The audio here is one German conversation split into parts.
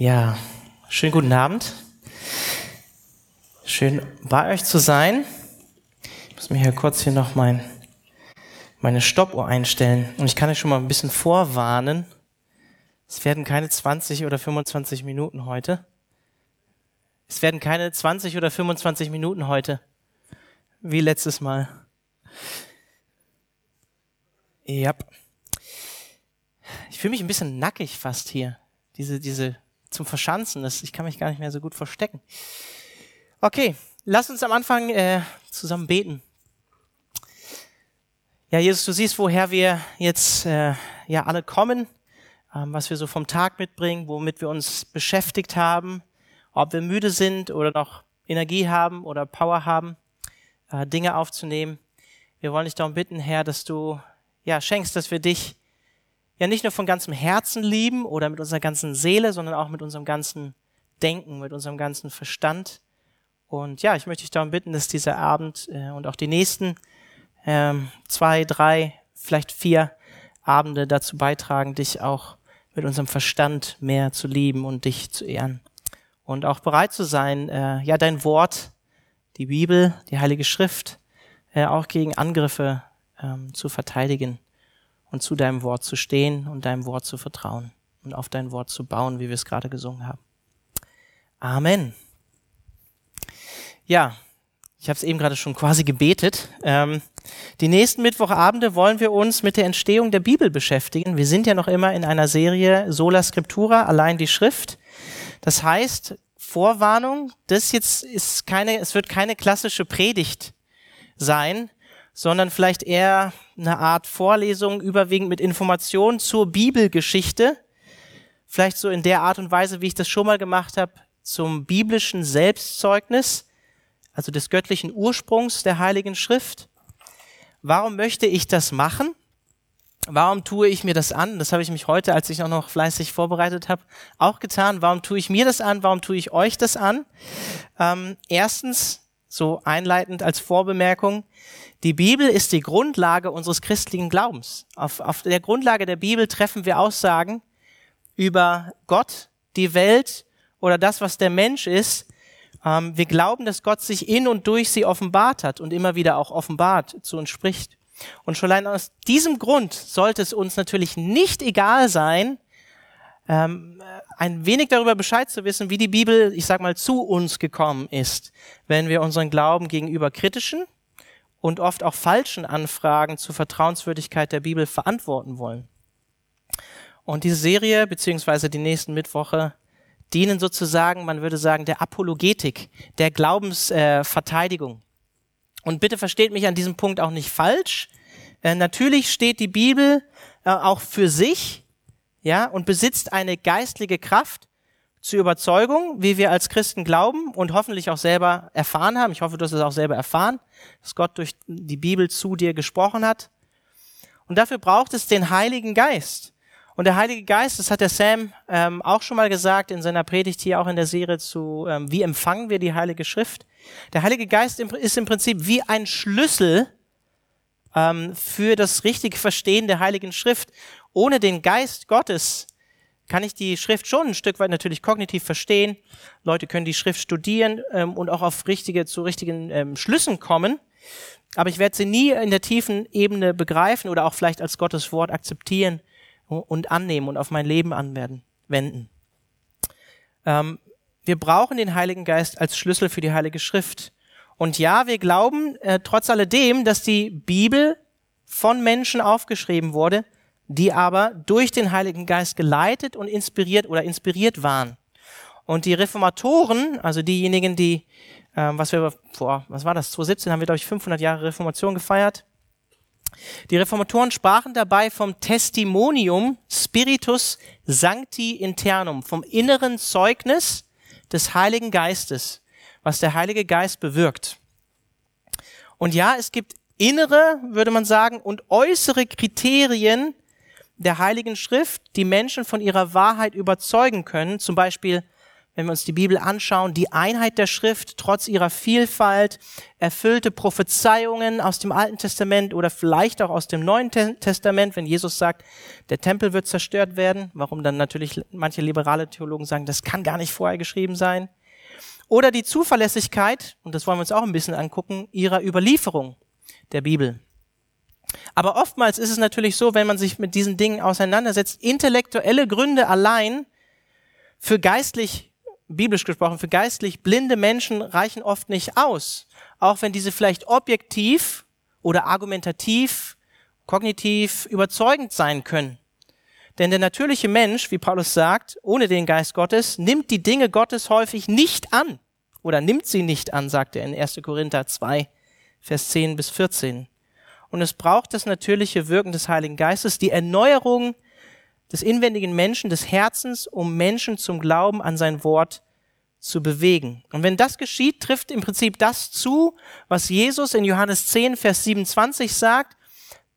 Ja, schönen guten Abend. Schön bei euch zu sein. Ich muss mir hier kurz hier noch mein, meine Stoppuhr einstellen. Und ich kann euch schon mal ein bisschen vorwarnen. Es werden keine 20 oder 25 Minuten heute. Es werden keine 20 oder 25 Minuten heute. Wie letztes Mal. Ja. Ich fühle mich ein bisschen nackig fast hier. Diese, diese zum Verschanzen. Das, ich kann mich gar nicht mehr so gut verstecken. Okay, lass uns am Anfang äh, zusammen beten. Ja, Jesus, du siehst, woher wir jetzt äh, ja alle kommen, ähm, was wir so vom Tag mitbringen, womit wir uns beschäftigt haben, ob wir müde sind oder noch Energie haben oder Power haben, äh, Dinge aufzunehmen. Wir wollen dich darum bitten, Herr, dass du ja schenkst, dass wir dich ja nicht nur von ganzem Herzen lieben oder mit unserer ganzen Seele, sondern auch mit unserem ganzen Denken, mit unserem ganzen Verstand. Und ja, ich möchte dich darum bitten, dass dieser Abend äh, und auch die nächsten ähm, zwei, drei, vielleicht vier Abende dazu beitragen, dich auch mit unserem Verstand mehr zu lieben und dich zu ehren. Und auch bereit zu sein, äh, ja, dein Wort, die Bibel, die Heilige Schrift, äh, auch gegen Angriffe ähm, zu verteidigen und zu deinem Wort zu stehen und deinem Wort zu vertrauen und auf dein Wort zu bauen, wie wir es gerade gesungen haben. Amen. Ja, ich habe es eben gerade schon quasi gebetet. Ähm, die nächsten Mittwochabende wollen wir uns mit der Entstehung der Bibel beschäftigen. Wir sind ja noch immer in einer Serie Sola Scriptura, allein die Schrift. Das heißt, Vorwarnung, das jetzt ist keine, es wird keine klassische Predigt sein, sondern vielleicht eher eine Art Vorlesung, überwiegend mit Informationen zur Bibelgeschichte. Vielleicht so in der Art und Weise, wie ich das schon mal gemacht habe, zum biblischen Selbstzeugnis, also des göttlichen Ursprungs der Heiligen Schrift. Warum möchte ich das machen? Warum tue ich mir das an? Das habe ich mich heute, als ich auch noch fleißig vorbereitet habe, auch getan. Warum tue ich mir das an? Warum tue ich euch das an? Ähm, erstens, so einleitend als Vorbemerkung, die Bibel ist die Grundlage unseres christlichen Glaubens. Auf, auf der Grundlage der Bibel treffen wir Aussagen über Gott, die Welt oder das, was der Mensch ist. Ähm, wir glauben, dass Gott sich in und durch sie offenbart hat und immer wieder auch offenbart zu uns spricht. Und schon allein aus diesem Grund sollte es uns natürlich nicht egal sein, ähm, ein wenig darüber Bescheid zu wissen, wie die Bibel, ich sag mal, zu uns gekommen ist, wenn wir unseren Glauben gegenüber kritischen und oft auch falschen Anfragen zur Vertrauenswürdigkeit der Bibel verantworten wollen. Und diese Serie beziehungsweise die nächsten Mittwoche dienen sozusagen, man würde sagen, der Apologetik, der Glaubensverteidigung. Äh, und bitte versteht mich an diesem Punkt auch nicht falsch. Äh, natürlich steht die Bibel äh, auch für sich, ja, und besitzt eine geistliche Kraft, zur Überzeugung, wie wir als Christen glauben und hoffentlich auch selber erfahren haben. Ich hoffe, du hast es auch selber erfahren, dass Gott durch die Bibel zu dir gesprochen hat. Und dafür braucht es den Heiligen Geist. Und der Heilige Geist, das hat der Sam ähm, auch schon mal gesagt in seiner Predigt hier auch in der Serie zu, ähm, wie empfangen wir die Heilige Schrift. Der Heilige Geist ist im Prinzip wie ein Schlüssel ähm, für das richtige Verstehen der Heiligen Schrift. Ohne den Geist Gottes kann ich die Schrift schon ein Stück weit natürlich kognitiv verstehen. Leute können die Schrift studieren ähm, und auch auf richtige, zu richtigen ähm, Schlüssen kommen. Aber ich werde sie nie in der tiefen Ebene begreifen oder auch vielleicht als Gottes Wort akzeptieren und annehmen und auf mein Leben anwenden, wenden. Ähm, wir brauchen den Heiligen Geist als Schlüssel für die Heilige Schrift. Und ja, wir glauben äh, trotz alledem, dass die Bibel von Menschen aufgeschrieben wurde, die aber durch den Heiligen Geist geleitet und inspiriert oder inspiriert waren. Und die Reformatoren, also diejenigen, die, äh, was wir vor, was war das, 2017 haben wir, glaube ich, 500 Jahre Reformation gefeiert. Die Reformatoren sprachen dabei vom Testimonium Spiritus Sancti Internum, vom inneren Zeugnis des Heiligen Geistes, was der Heilige Geist bewirkt. Und ja, es gibt innere, würde man sagen, und äußere Kriterien, der Heiligen Schrift die Menschen von ihrer Wahrheit überzeugen können. Zum Beispiel, wenn wir uns die Bibel anschauen, die Einheit der Schrift trotz ihrer Vielfalt, erfüllte Prophezeiungen aus dem Alten Testament oder vielleicht auch aus dem Neuen Testament, wenn Jesus sagt, der Tempel wird zerstört werden, warum dann natürlich manche liberale Theologen sagen, das kann gar nicht vorher geschrieben sein. Oder die Zuverlässigkeit, und das wollen wir uns auch ein bisschen angucken, ihrer Überlieferung der Bibel. Aber oftmals ist es natürlich so, wenn man sich mit diesen Dingen auseinandersetzt, intellektuelle Gründe allein für geistlich, biblisch gesprochen, für geistlich blinde Menschen reichen oft nicht aus. Auch wenn diese vielleicht objektiv oder argumentativ, kognitiv überzeugend sein können. Denn der natürliche Mensch, wie Paulus sagt, ohne den Geist Gottes, nimmt die Dinge Gottes häufig nicht an. Oder nimmt sie nicht an, sagt er in 1. Korinther 2, Vers 10 bis 14. Und es braucht das natürliche Wirken des Heiligen Geistes, die Erneuerung des inwendigen Menschen, des Herzens, um Menschen zum Glauben an sein Wort zu bewegen. Und wenn das geschieht, trifft im Prinzip das zu, was Jesus in Johannes 10, Vers 27 sagt,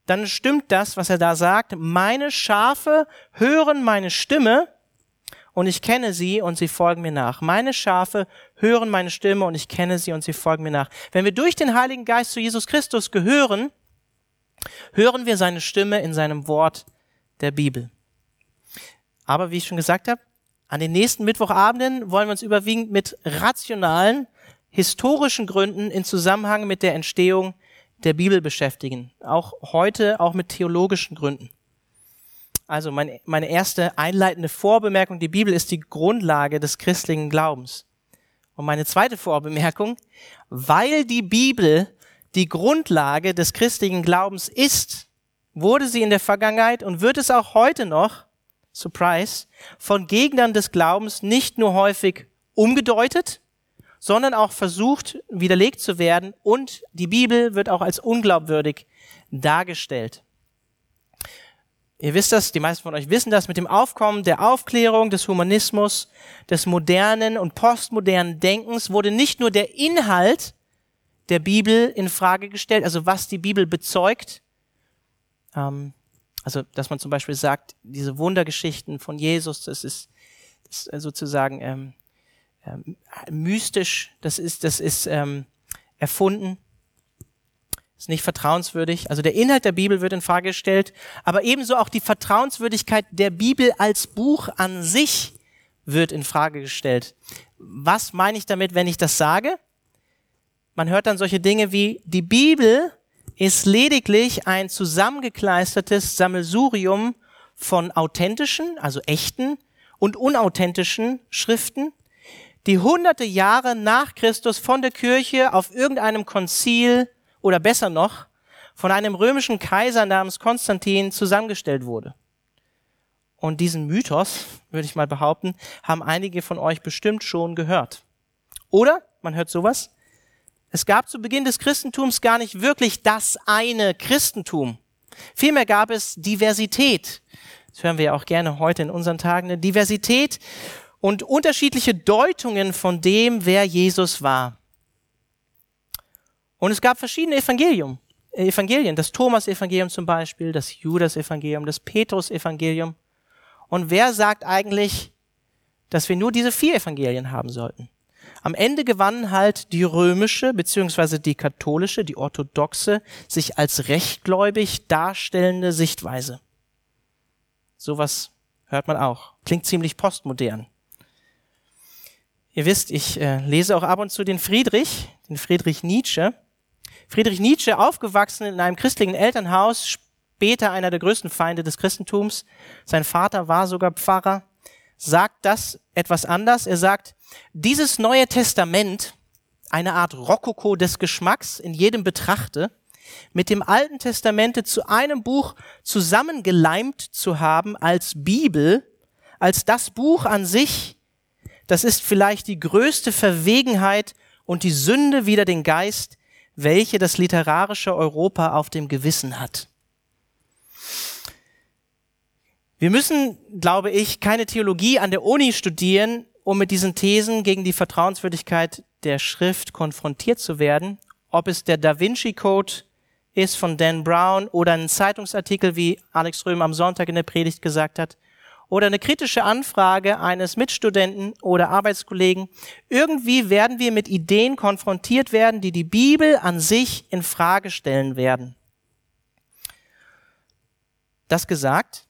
dann stimmt das, was er da sagt. Meine Schafe hören meine Stimme und ich kenne sie und sie folgen mir nach. Meine Schafe hören meine Stimme und ich kenne sie und sie folgen mir nach. Wenn wir durch den Heiligen Geist zu Jesus Christus gehören, hören wir seine Stimme in seinem Wort der Bibel. Aber wie ich schon gesagt habe, an den nächsten Mittwochabenden wollen wir uns überwiegend mit rationalen, historischen Gründen in Zusammenhang mit der Entstehung der Bibel beschäftigen. Auch heute, auch mit theologischen Gründen. Also meine, meine erste einleitende Vorbemerkung, die Bibel ist die Grundlage des christlichen Glaubens. Und meine zweite Vorbemerkung, weil die Bibel die Grundlage des christlichen Glaubens ist, wurde sie in der Vergangenheit und wird es auch heute noch, Surprise, von Gegnern des Glaubens nicht nur häufig umgedeutet, sondern auch versucht, widerlegt zu werden und die Bibel wird auch als unglaubwürdig dargestellt. Ihr wisst das, die meisten von euch wissen das, mit dem Aufkommen der Aufklärung, des Humanismus, des modernen und postmodernen Denkens wurde nicht nur der Inhalt der Bibel in Frage gestellt, also was die Bibel bezeugt. Ähm, also, dass man zum Beispiel sagt, diese Wundergeschichten von Jesus, das ist, das ist sozusagen ähm, ähm, mystisch, das ist, das ist ähm, erfunden, ist nicht vertrauenswürdig. Also der Inhalt der Bibel wird in Frage gestellt, aber ebenso auch die Vertrauenswürdigkeit der Bibel als Buch an sich wird in Frage gestellt. Was meine ich damit, wenn ich das sage? Man hört dann solche Dinge wie, die Bibel ist lediglich ein zusammengekleistertes Sammelsurium von authentischen, also echten und unauthentischen Schriften, die hunderte Jahre nach Christus von der Kirche auf irgendeinem Konzil oder besser noch von einem römischen Kaiser namens Konstantin zusammengestellt wurde. Und diesen Mythos, würde ich mal behaupten, haben einige von euch bestimmt schon gehört. Oder man hört sowas, es gab zu Beginn des Christentums gar nicht wirklich das eine Christentum. Vielmehr gab es Diversität. Das hören wir ja auch gerne heute in unseren Tagen. Eine Diversität und unterschiedliche Deutungen von dem, wer Jesus war. Und es gab verschiedene Evangelium, Evangelien, das Thomas-Evangelium zum Beispiel, das Judas-Evangelium, das Petrus-Evangelium. Und wer sagt eigentlich, dass wir nur diese vier Evangelien haben sollten? Am Ende gewann halt die römische beziehungsweise die katholische, die orthodoxe, sich als rechtgläubig darstellende Sichtweise. Sowas hört man auch. Klingt ziemlich postmodern. Ihr wisst, ich äh, lese auch ab und zu den Friedrich, den Friedrich Nietzsche. Friedrich Nietzsche, aufgewachsen in einem christlichen Elternhaus, später einer der größten Feinde des Christentums. Sein Vater war sogar Pfarrer sagt das etwas anders. Er sagt, dieses neue Testament, eine Art Rokoko des Geschmacks in jedem Betrachte, mit dem Alten Testamente zu einem Buch zusammengeleimt zu haben als Bibel, als das Buch an sich, das ist vielleicht die größte Verwegenheit und die Sünde wider den Geist, welche das literarische Europa auf dem Gewissen hat. Wir müssen, glaube ich, keine Theologie an der Uni studieren, um mit diesen Thesen gegen die Vertrauenswürdigkeit der Schrift konfrontiert zu werden. Ob es der Da Vinci Code ist von Dan Brown oder ein Zeitungsartikel, wie Alex Röhm am Sonntag in der Predigt gesagt hat, oder eine kritische Anfrage eines Mitstudenten oder Arbeitskollegen. Irgendwie werden wir mit Ideen konfrontiert werden, die die Bibel an sich in Frage stellen werden. Das gesagt,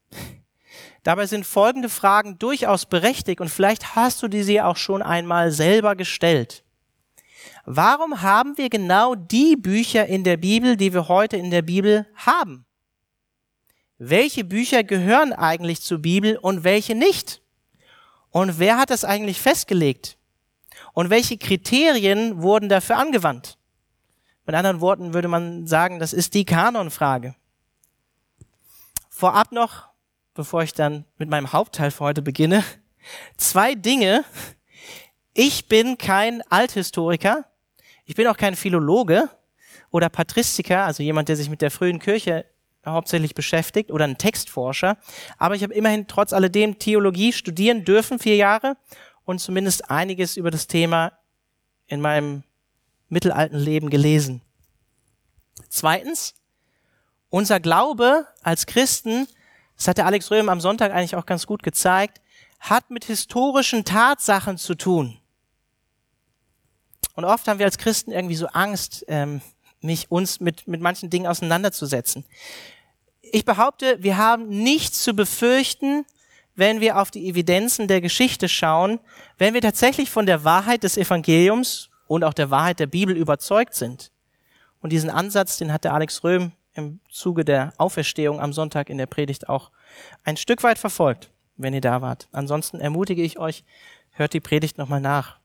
dabei sind folgende Fragen durchaus berechtigt und vielleicht hast du die sie auch schon einmal selber gestellt. Warum haben wir genau die Bücher in der Bibel, die wir heute in der Bibel haben? welche Bücher gehören eigentlich zur Bibel und welche nicht? Und wer hat das eigentlich festgelegt? Und welche Kriterien wurden dafür angewandt? Mit anderen Worten würde man sagen, das ist die Kanonfrage. Vorab noch, bevor ich dann mit meinem Hauptteil für heute beginne, zwei Dinge. Ich bin kein Althistoriker, ich bin auch kein Philologe oder Patristiker, also jemand, der sich mit der frühen Kirche hauptsächlich beschäftigt oder ein Textforscher. Aber ich habe immerhin trotz alledem Theologie studieren dürfen, vier Jahre, und zumindest einiges über das Thema in meinem mittelalten Leben gelesen. Zweitens, unser Glaube als Christen, das hat der Alex Röhm am Sonntag eigentlich auch ganz gut gezeigt, hat mit historischen Tatsachen zu tun. Und oft haben wir als Christen irgendwie so Angst, ähm, mich uns mit, mit manchen Dingen auseinanderzusetzen. Ich behaupte, wir haben nichts zu befürchten, wenn wir auf die Evidenzen der Geschichte schauen, wenn wir tatsächlich von der Wahrheit des Evangeliums und auch der Wahrheit der Bibel überzeugt sind. Und diesen Ansatz, den hat der Alex Röhm im Zuge der Auferstehung am Sonntag in der Predigt auch ein Stück weit verfolgt, wenn ihr da wart. Ansonsten ermutige ich euch, hört die Predigt nochmal nach.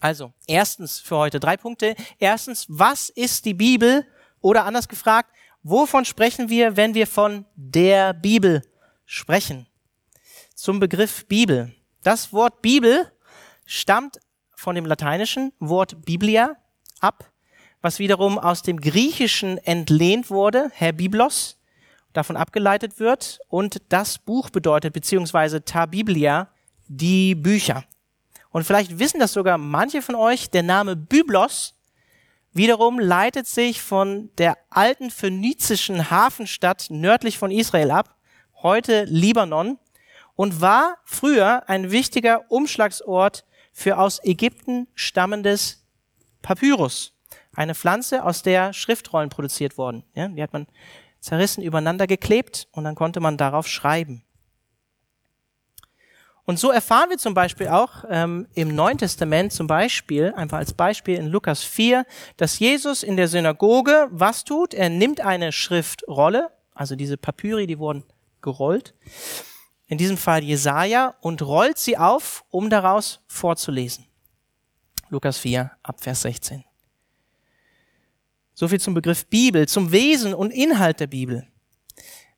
Also, erstens für heute drei Punkte. Erstens, was ist die Bibel? Oder anders gefragt, wovon sprechen wir, wenn wir von der Bibel sprechen? Zum Begriff Bibel. Das Wort Bibel stammt von dem lateinischen Wort Biblia ab, was wiederum aus dem Griechischen entlehnt wurde, Herr Biblos, davon abgeleitet wird und das Buch bedeutet, beziehungsweise Ta Biblia, die Bücher. Und vielleicht wissen das sogar manche von euch, der Name Byblos wiederum leitet sich von der alten phönizischen Hafenstadt nördlich von Israel ab, heute Libanon, und war früher ein wichtiger Umschlagsort für aus Ägypten stammendes Papyrus, eine Pflanze, aus der Schriftrollen produziert wurden. Ja, die hat man zerrissen übereinander geklebt und dann konnte man darauf schreiben. Und so erfahren wir zum Beispiel auch ähm, im Neuen Testament zum Beispiel, einfach als Beispiel in Lukas 4, dass Jesus in der Synagoge was tut? Er nimmt eine Schriftrolle, also diese Papyri, die wurden gerollt, in diesem Fall Jesaja, und rollt sie auf, um daraus vorzulesen. Lukas 4, ab Vers 16. So viel zum Begriff Bibel, zum Wesen und Inhalt der Bibel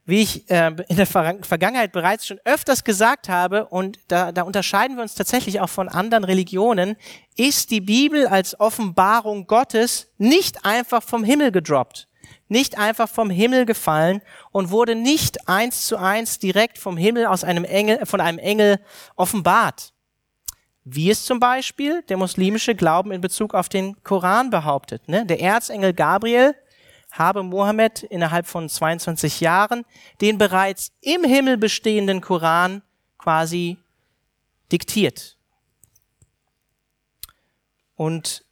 wie ich äh, in der Vergangenheit bereits schon öfters gesagt habe, und da, da unterscheiden wir uns tatsächlich auch von anderen Religionen, ist die Bibel als Offenbarung Gottes nicht einfach vom Himmel gedroppt, nicht einfach vom Himmel gefallen und wurde nicht eins zu eins direkt vom Himmel aus einem Engel, von einem Engel offenbart. Wie es zum Beispiel der muslimische Glauben in Bezug auf den Koran behauptet. Ne? Der Erzengel Gabriel habe Mohammed innerhalb von 22 Jahren den bereits im Himmel bestehenden Koran quasi diktiert. Und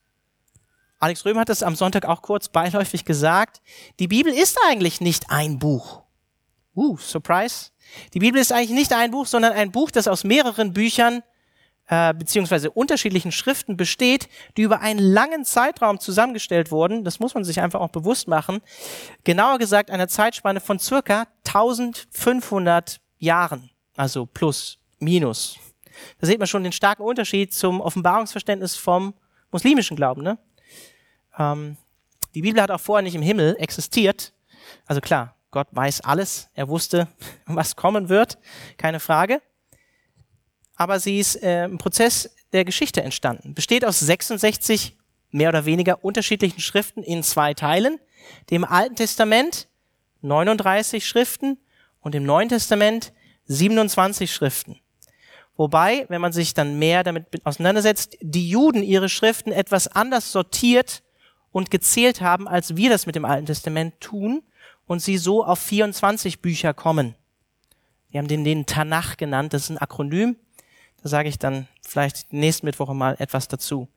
Alex Röhm hat es am Sonntag auch kurz beiläufig gesagt, die Bibel ist eigentlich nicht ein Buch. Uh, Surprise. Die Bibel ist eigentlich nicht ein Buch, sondern ein Buch, das aus mehreren Büchern äh, beziehungsweise unterschiedlichen Schriften besteht, die über einen langen Zeitraum zusammengestellt wurden. Das muss man sich einfach auch bewusst machen. Genauer gesagt eine Zeitspanne von circa 1500 Jahren, also plus, minus. Da sieht man schon den starken Unterschied zum Offenbarungsverständnis vom muslimischen Glauben. Ne? Ähm, die Bibel hat auch vorher nicht im Himmel existiert. Also klar, Gott weiß alles. Er wusste, was kommen wird. Keine Frage aber sie ist äh, im Prozess der Geschichte entstanden. Besteht aus 66 mehr oder weniger unterschiedlichen Schriften in zwei Teilen. Dem Alten Testament 39 Schriften und im Neuen Testament 27 Schriften. Wobei, wenn man sich dann mehr damit auseinandersetzt, die Juden ihre Schriften etwas anders sortiert und gezählt haben, als wir das mit dem Alten Testament tun und sie so auf 24 Bücher kommen. Die haben den, den Tanach genannt. Das ist ein Akronym. Da sage ich dann vielleicht nächsten Mittwoch mal etwas dazu.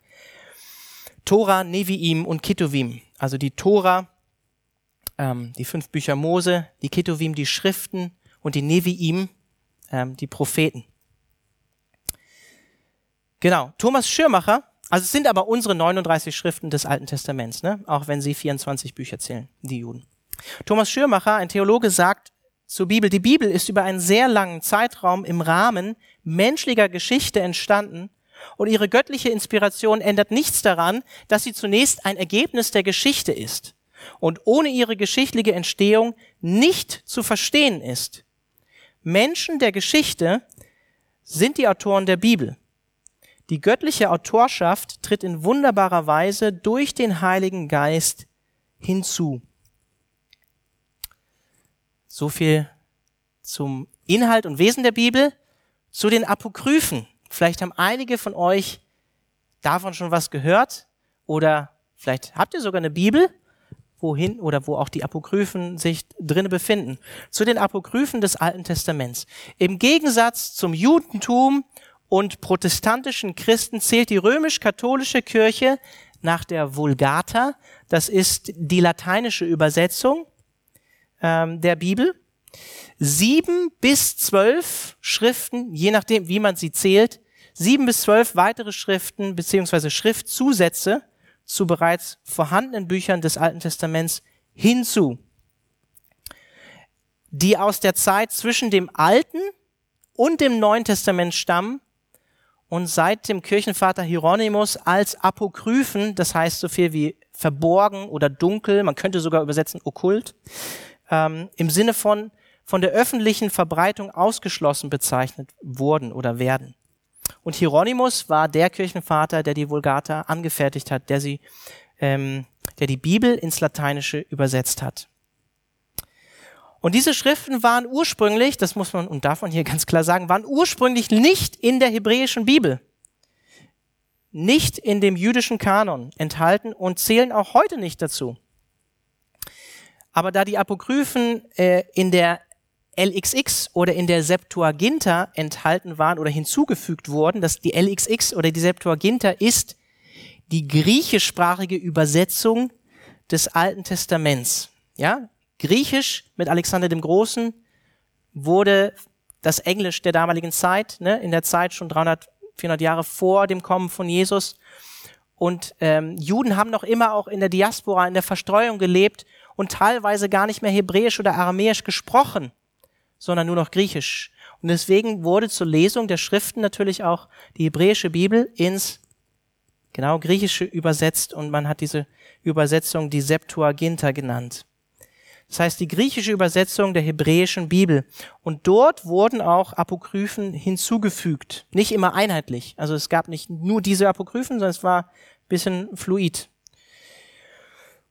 Tora, Neviim und Ketuvim. Also die Tora, ähm, die fünf Bücher Mose, die Ketuvim, die Schriften und die Neviim, ähm, die Propheten. Genau. Thomas Schirmacher, also es sind aber unsere 39 Schriften des Alten Testaments, ne? auch wenn sie 24 Bücher zählen, die Juden. Thomas Schirmacher, ein Theologe, sagt zur Bibel, die Bibel ist über einen sehr langen Zeitraum im Rahmen menschlicher Geschichte entstanden und ihre göttliche Inspiration ändert nichts daran, dass sie zunächst ein Ergebnis der Geschichte ist und ohne ihre geschichtliche Entstehung nicht zu verstehen ist. Menschen der Geschichte sind die Autoren der Bibel. Die göttliche Autorschaft tritt in wunderbarer Weise durch den Heiligen Geist hinzu. So viel zum Inhalt und Wesen der Bibel. Zu den Apokryphen. Vielleicht haben einige von euch davon schon was gehört oder vielleicht habt ihr sogar eine Bibel, wohin oder wo auch die Apokryphen sich drinnen befinden. Zu den Apokryphen des Alten Testaments. Im Gegensatz zum Judentum und protestantischen Christen zählt die römisch-katholische Kirche nach der Vulgata, das ist die lateinische Übersetzung ähm, der Bibel. Sieben bis zwölf Schriften, je nachdem, wie man sie zählt, sieben bis zwölf weitere Schriften beziehungsweise Schriftzusätze zu bereits vorhandenen Büchern des Alten Testaments hinzu, die aus der Zeit zwischen dem Alten und dem Neuen Testament stammen und seit dem Kirchenvater Hieronymus als Apokryphen, das heißt so viel wie verborgen oder dunkel, man könnte sogar übersetzen okkult, ähm, im Sinne von von der öffentlichen Verbreitung ausgeschlossen bezeichnet wurden oder werden. Und Hieronymus war der Kirchenvater, der die Vulgata angefertigt hat, der sie, ähm, der die Bibel ins Lateinische übersetzt hat. Und diese Schriften waren ursprünglich, das muss man und darf man hier ganz klar sagen, waren ursprünglich nicht in der hebräischen Bibel, nicht in dem jüdischen Kanon enthalten und zählen auch heute nicht dazu. Aber da die Apokryphen äh, in der LXX oder in der Septuaginta enthalten waren oder hinzugefügt wurden, dass die LXX oder die Septuaginta ist die griechischsprachige Übersetzung des Alten Testaments. Ja, Griechisch mit Alexander dem Großen wurde das Englisch der damaligen Zeit, ne, in der Zeit schon 300, 400 Jahre vor dem Kommen von Jesus. Und ähm, Juden haben noch immer auch in der Diaspora, in der Verstreuung gelebt und teilweise gar nicht mehr Hebräisch oder Aramäisch gesprochen, sondern nur noch Griechisch. Und deswegen wurde zur Lesung der Schriften natürlich auch die hebräische Bibel ins genau Griechische übersetzt und man hat diese Übersetzung die Septuaginta genannt. Das heißt die griechische Übersetzung der hebräischen Bibel. Und dort wurden auch Apokryphen hinzugefügt. Nicht immer einheitlich. Also es gab nicht nur diese Apokryphen, sondern es war ein bisschen fluid.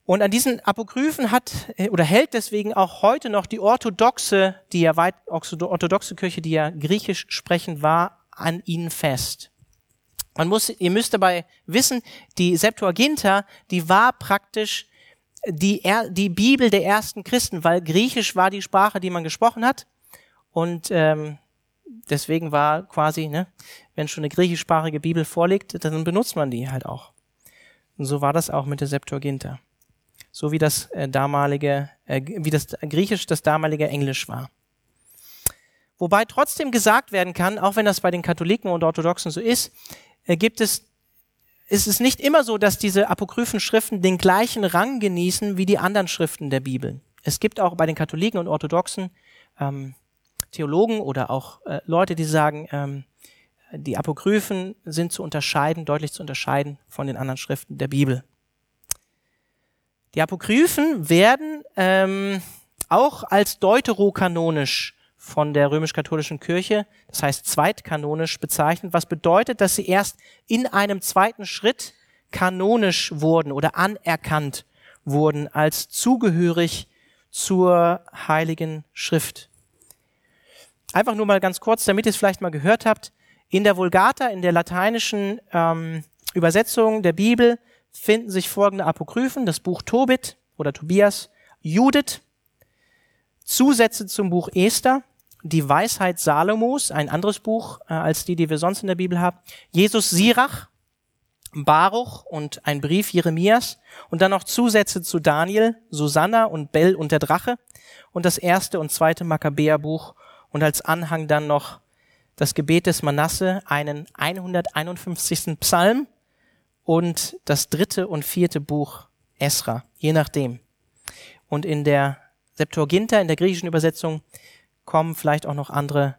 Und an diesen Apokryphen hat äh, oder hält deswegen auch heute noch die orthodoxe, die ja weit, orthodoxe Kirche, die ja griechisch sprechend war, an ihnen fest. Man muss, ihr müsst dabei wissen, die Septuaginta, die war praktisch die, die Bibel der ersten Christen, weil Griechisch war die Sprache, die man gesprochen hat. Und ähm, deswegen war quasi, ne, wenn schon eine griechischsprachige Bibel vorliegt, dann benutzt man die halt auch. Und so war das auch mit der Septuaginta so wie das äh, damalige, äh, wie das Griechisch das damalige Englisch war. Wobei trotzdem gesagt werden kann, auch wenn das bei den Katholiken und Orthodoxen so ist, äh, gibt es, ist es nicht immer so, dass diese apokryphen Schriften den gleichen Rang genießen wie die anderen Schriften der Bibel. Es gibt auch bei den Katholiken und Orthodoxen ähm, Theologen oder auch äh, Leute, die sagen, ähm, die Apokryphen sind zu unterscheiden, deutlich zu unterscheiden von den anderen Schriften der Bibel. Die Apokryphen werden ähm, auch als deuterokanonisch von der römisch-katholischen Kirche, das heißt zweitkanonisch bezeichnet, was bedeutet, dass sie erst in einem zweiten Schritt kanonisch wurden oder anerkannt wurden als zugehörig zur heiligen Schrift. Einfach nur mal ganz kurz, damit ihr es vielleicht mal gehört habt. In der Vulgata, in der lateinischen ähm, Übersetzung der Bibel, finden sich folgende Apokryphen, das Buch Tobit oder Tobias, Judith, Zusätze zum Buch Esther, die Weisheit Salomos, ein anderes Buch äh, als die, die wir sonst in der Bibel haben. Jesus Sirach, Baruch und ein Brief Jeremias. Und dann noch Zusätze zu Daniel, Susanna und Bell und der Drache. Und das erste und zweite Makkabäerbuch. Und als Anhang dann noch das Gebet des Manasse, einen 151. Psalm und das dritte und vierte Buch Esra, je nachdem. Und in der Septuaginta, in der griechischen Übersetzung, kommen vielleicht auch noch andere,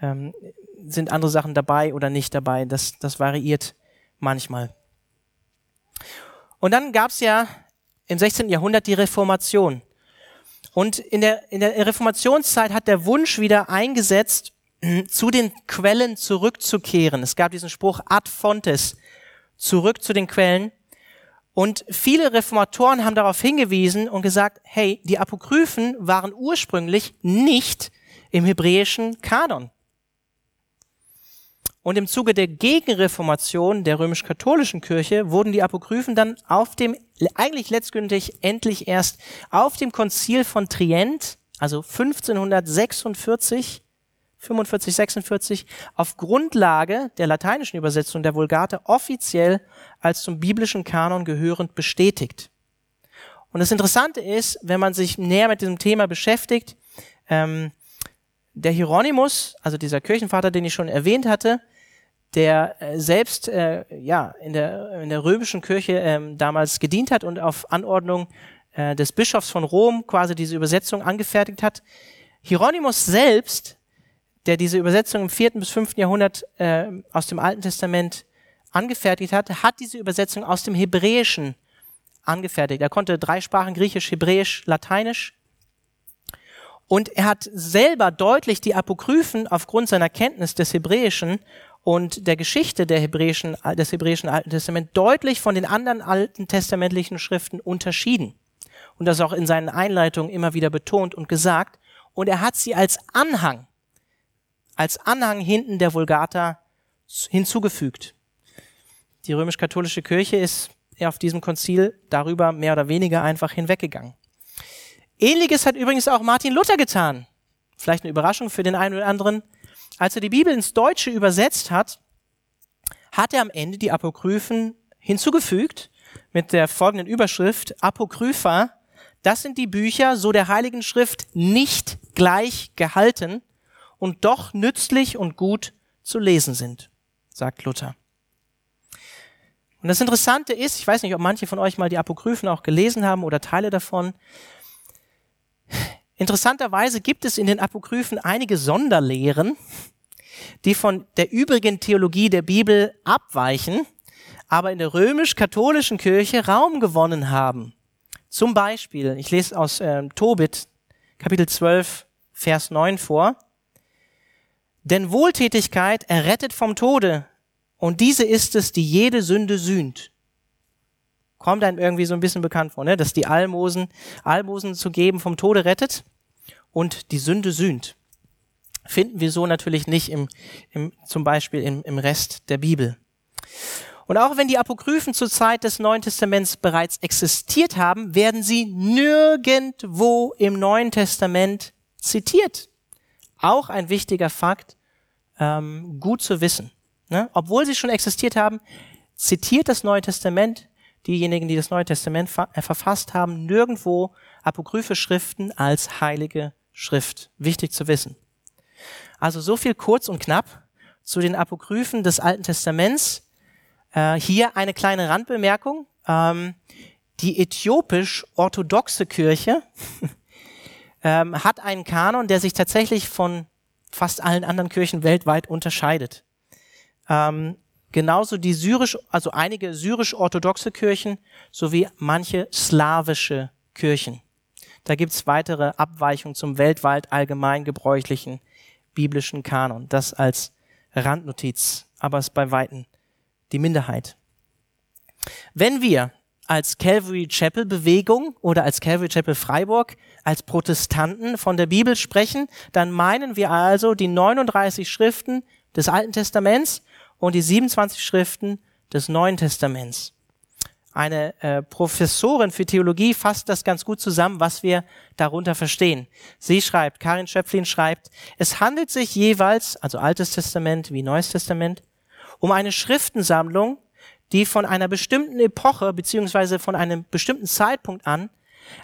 ähm, sind andere Sachen dabei oder nicht dabei. Das, das variiert manchmal. Und dann gab es ja im 16. Jahrhundert die Reformation. Und in der, in der Reformationszeit hat der Wunsch wieder eingesetzt, zu den Quellen zurückzukehren. Es gab diesen Spruch ad fontes, zurück zu den Quellen. Und viele Reformatoren haben darauf hingewiesen und gesagt, hey, die Apokryphen waren ursprünglich nicht im hebräischen Kanon. Und im Zuge der Gegenreformation der römisch-katholischen Kirche wurden die Apokryphen dann auf dem, eigentlich letztgültig endlich erst auf dem Konzil von Trient, also 1546, 45, 46, auf Grundlage der lateinischen Übersetzung der Vulgate offiziell als zum biblischen Kanon gehörend bestätigt. Und das Interessante ist, wenn man sich näher mit diesem Thema beschäftigt, ähm, der Hieronymus, also dieser Kirchenvater, den ich schon erwähnt hatte, der äh, selbst äh, ja in der in der römischen Kirche ähm, damals gedient hat und auf Anordnung äh, des Bischofs von Rom quasi diese Übersetzung angefertigt hat. Hieronymus selbst, der diese Übersetzung im vierten bis fünften Jahrhundert äh, aus dem Alten Testament angefertigt hat, hat diese Übersetzung aus dem Hebräischen angefertigt. Er konnte drei Sprachen Griechisch, Hebräisch, Lateinisch. Und er hat selber deutlich die Apokryphen aufgrund seiner Kenntnis des Hebräischen und der Geschichte der hebräischen, des hebräischen Alten Testament deutlich von den anderen alten testamentlichen Schriften unterschieden. Und das auch in seinen Einleitungen immer wieder betont und gesagt. Und er hat sie als Anhang, als Anhang hinten der Vulgata hinzugefügt. Die römisch-katholische Kirche ist auf diesem Konzil darüber mehr oder weniger einfach hinweggegangen. Ähnliches hat übrigens auch Martin Luther getan. Vielleicht eine Überraschung für den einen oder anderen. Als er die Bibel ins Deutsche übersetzt hat, hat er am Ende die Apokryphen hinzugefügt mit der folgenden Überschrift Apokrypha. Das sind die Bücher, so der Heiligen Schrift, nicht gleich gehalten und doch nützlich und gut zu lesen sind, sagt Luther. Und das Interessante ist, ich weiß nicht, ob manche von euch mal die Apokryphen auch gelesen haben oder Teile davon. Interessanterweise gibt es in den Apokryphen einige Sonderlehren, die von der übrigen Theologie der Bibel abweichen, aber in der römisch-katholischen Kirche Raum gewonnen haben. Zum Beispiel, ich lese aus äh, Tobit, Kapitel 12, Vers 9 vor. Denn Wohltätigkeit errettet vom Tode, und diese ist es, die jede Sünde sühnt. Kommt einem irgendwie so ein bisschen bekannt vor, ne? dass die Almosen, Almosen zu geben vom Tode rettet und die Sünde sühnt. Finden wir so natürlich nicht im, im, zum Beispiel im, im Rest der Bibel. Und auch wenn die Apokryphen zur Zeit des Neuen Testaments bereits existiert haben, werden sie nirgendwo im Neuen Testament zitiert. Auch ein wichtiger Fakt, ähm, gut zu wissen. Ne? Obwohl sie schon existiert haben, zitiert das Neue Testament diejenigen, die das Neue Testament ver äh, verfasst haben, nirgendwo apokryphe Schriften als heilige Schrift. Wichtig zu wissen. Also so viel kurz und knapp zu den Apokryphen des Alten Testaments. Äh, hier eine kleine Randbemerkung. Ähm, die äthiopisch-orthodoxe Kirche ähm, hat einen Kanon, der sich tatsächlich von fast allen anderen Kirchen weltweit unterscheidet. Ähm, genauso die syrisch, also einige syrisch-orthodoxe Kirchen sowie manche slawische Kirchen. Da gibt's weitere Abweichungen zum weltweit allgemein gebräuchlichen biblischen Kanon. Das als Randnotiz, aber es ist bei Weitem die Minderheit. Wenn wir als Calvary Chapel Bewegung oder als Calvary Chapel Freiburg als Protestanten von der Bibel sprechen, dann meinen wir also die 39 Schriften des Alten Testaments und die 27 Schriften des Neuen Testaments. eine äh, Professorin für Theologie fasst das ganz gut zusammen, was wir darunter verstehen. Sie schreibt, Karin Schöpflin schreibt, es handelt sich jeweils, also Altes Testament wie Neues Testament, um eine Schriftensammlung, die von einer bestimmten Epoche beziehungsweise von einem bestimmten Zeitpunkt an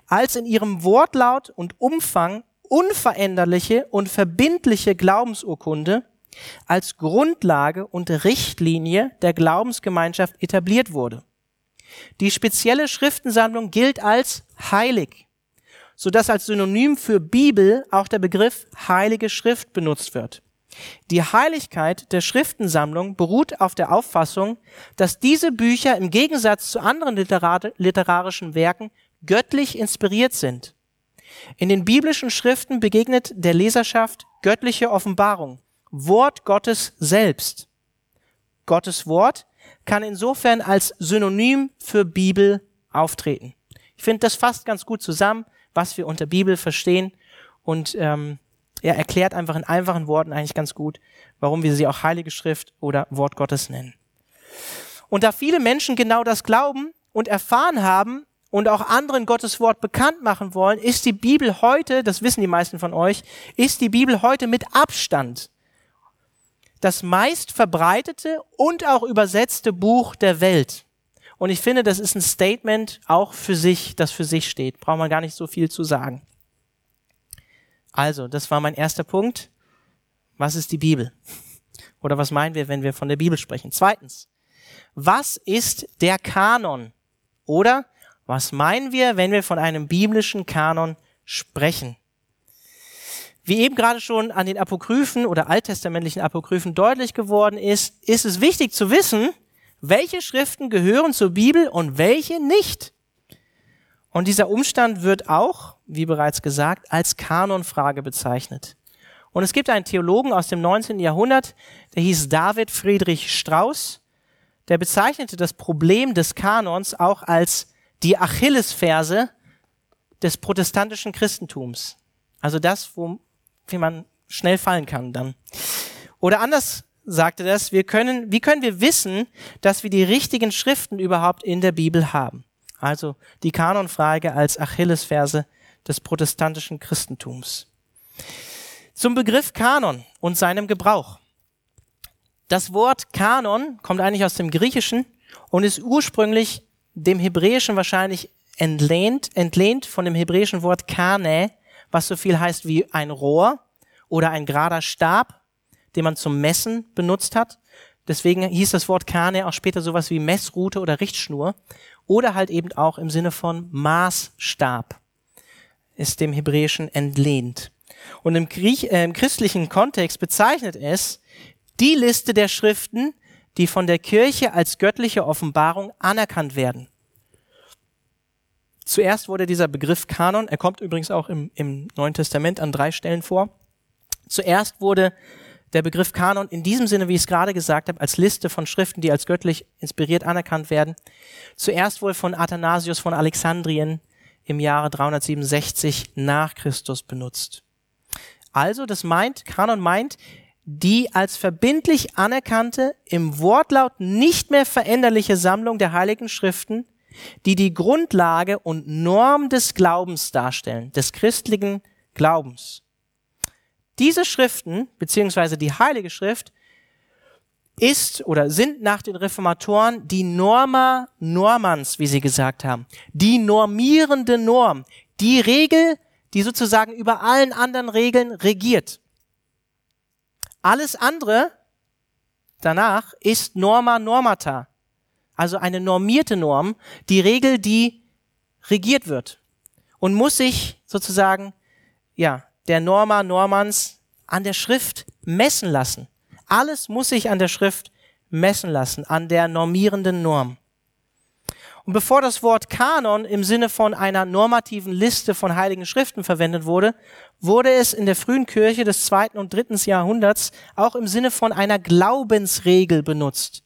als in ihrem Wortlaut und Umfang unveränderliche und verbindliche Glaubensurkunde als Grundlage und Richtlinie der Glaubensgemeinschaft etabliert wurde. Die spezielle Schriftensammlung gilt als heilig, so dass als Synonym für Bibel auch der Begriff heilige Schrift benutzt wird. Die Heiligkeit der Schriftensammlung beruht auf der Auffassung, dass diese Bücher im Gegensatz zu anderen literarischen Werken göttlich inspiriert sind. In den biblischen Schriften begegnet der Leserschaft göttliche Offenbarung, Wort Gottes selbst. Gottes Wort kann insofern als Synonym für Bibel auftreten. Ich finde, das fasst ganz gut zusammen, was wir unter Bibel verstehen und ähm, er erklärt einfach in einfachen Worten eigentlich ganz gut, warum wir sie auch Heilige Schrift oder Wort Gottes nennen. Und da viele Menschen genau das glauben und erfahren haben und auch anderen Gottes Wort bekannt machen wollen, ist die Bibel heute, das wissen die meisten von euch, ist die Bibel heute mit Abstand das meist verbreitete und auch übersetzte Buch der Welt. Und ich finde, das ist ein Statement auch für sich, das für sich steht. Braucht man gar nicht so viel zu sagen. Also, das war mein erster Punkt. Was ist die Bibel? Oder was meinen wir, wenn wir von der Bibel sprechen? Zweitens, was ist der Kanon? Oder was meinen wir, wenn wir von einem biblischen Kanon sprechen? Wie eben gerade schon an den Apokryphen oder alttestamentlichen Apokryphen deutlich geworden ist, ist es wichtig zu wissen, welche Schriften gehören zur Bibel und welche nicht. Und dieser Umstand wird auch, wie bereits gesagt, als Kanonfrage bezeichnet. Und es gibt einen Theologen aus dem 19. Jahrhundert, der hieß David Friedrich Strauss, der bezeichnete das Problem des Kanons auch als die Achillesferse des protestantischen Christentums. Also das, wo, wie man schnell fallen kann dann. Oder anders sagte das, wir können, wie können wir wissen, dass wir die richtigen Schriften überhaupt in der Bibel haben? Also die Kanonfrage als Achillesferse des protestantischen Christentums. Zum Begriff Kanon und seinem Gebrauch. Das Wort Kanon kommt eigentlich aus dem Griechischen und ist ursprünglich dem Hebräischen wahrscheinlich entlehnt, entlehnt von dem hebräischen Wort Kane, was so viel heißt wie ein Rohr oder ein gerader Stab, den man zum Messen benutzt hat. Deswegen hieß das Wort Kane auch später sowas wie Messrute oder Richtschnur oder halt eben auch im Sinne von Maßstab ist dem Hebräischen entlehnt. Und im, Griech, äh, im christlichen Kontext bezeichnet es die Liste der Schriften, die von der Kirche als göttliche Offenbarung anerkannt werden. Zuerst wurde dieser Begriff Kanon, er kommt übrigens auch im, im Neuen Testament an drei Stellen vor. Zuerst wurde der Begriff Kanon in diesem Sinne, wie ich es gerade gesagt habe, als Liste von Schriften, die als göttlich inspiriert anerkannt werden, zuerst wohl von Athanasius von Alexandrien im Jahre 367 nach Christus benutzt. Also, das meint, Kanon meint, die als verbindlich anerkannte, im Wortlaut nicht mehr veränderliche Sammlung der heiligen Schriften, die die Grundlage und Norm des Glaubens darstellen, des christlichen Glaubens. Diese Schriften, beziehungsweise die Heilige Schrift, ist oder sind nach den Reformatoren die Norma Normans, wie sie gesagt haben. Die normierende Norm. Die Regel, die sozusagen über allen anderen Regeln regiert. Alles andere danach ist Norma Normata also eine normierte Norm, die Regel, die regiert wird und muss sich sozusagen, ja, der Norma Normans an der Schrift messen lassen. Alles muss sich an der Schrift messen lassen, an der normierenden Norm. Und bevor das Wort Kanon im Sinne von einer normativen Liste von heiligen Schriften verwendet wurde, wurde es in der frühen Kirche des zweiten und dritten Jahrhunderts auch im Sinne von einer Glaubensregel benutzt.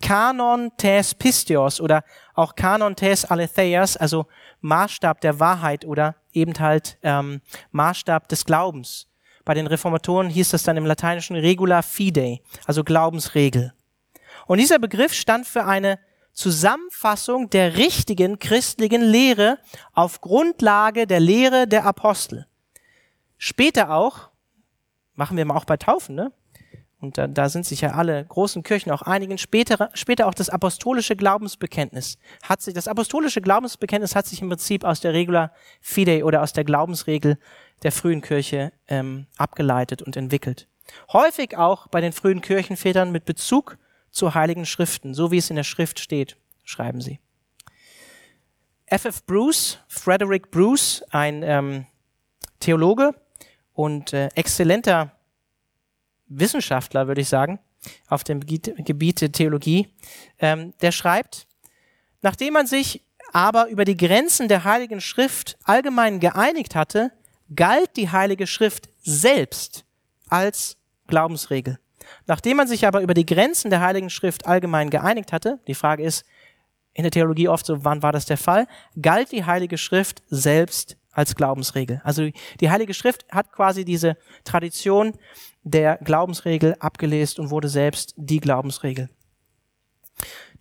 Kanon tes pistios oder auch Kanon tes aletheias, also Maßstab der Wahrheit oder eben halt ähm, Maßstab des Glaubens. Bei den Reformatoren hieß das dann im Lateinischen Regula Fidei, also Glaubensregel. Und dieser Begriff stand für eine Zusammenfassung der richtigen christlichen Lehre auf Grundlage der Lehre der Apostel. Später auch, machen wir mal auch bei Taufen, ne? Und da, da sind sich ja alle großen Kirchen, auch einigen später, später auch das apostolische Glaubensbekenntnis hat sich, das apostolische Glaubensbekenntnis hat sich im Prinzip aus der Regula Fidei oder aus der Glaubensregel der frühen Kirche ähm, abgeleitet und entwickelt. Häufig auch bei den frühen Kirchenvätern mit Bezug zu heiligen Schriften, so wie es in der Schrift steht, schreiben sie. F.F. Bruce, Frederick Bruce, ein ähm, Theologe und äh, exzellenter Wissenschaftler, würde ich sagen, auf dem Gebiet der Theologie, ähm, der schreibt, nachdem man sich aber über die Grenzen der Heiligen Schrift allgemein geeinigt hatte, galt die Heilige Schrift selbst als Glaubensregel. Nachdem man sich aber über die Grenzen der Heiligen Schrift allgemein geeinigt hatte, die Frage ist in der Theologie oft so, wann war das der Fall, galt die Heilige Schrift selbst als Glaubensregel. Also die Heilige Schrift hat quasi diese Tradition der Glaubensregel abgelesen und wurde selbst die Glaubensregel.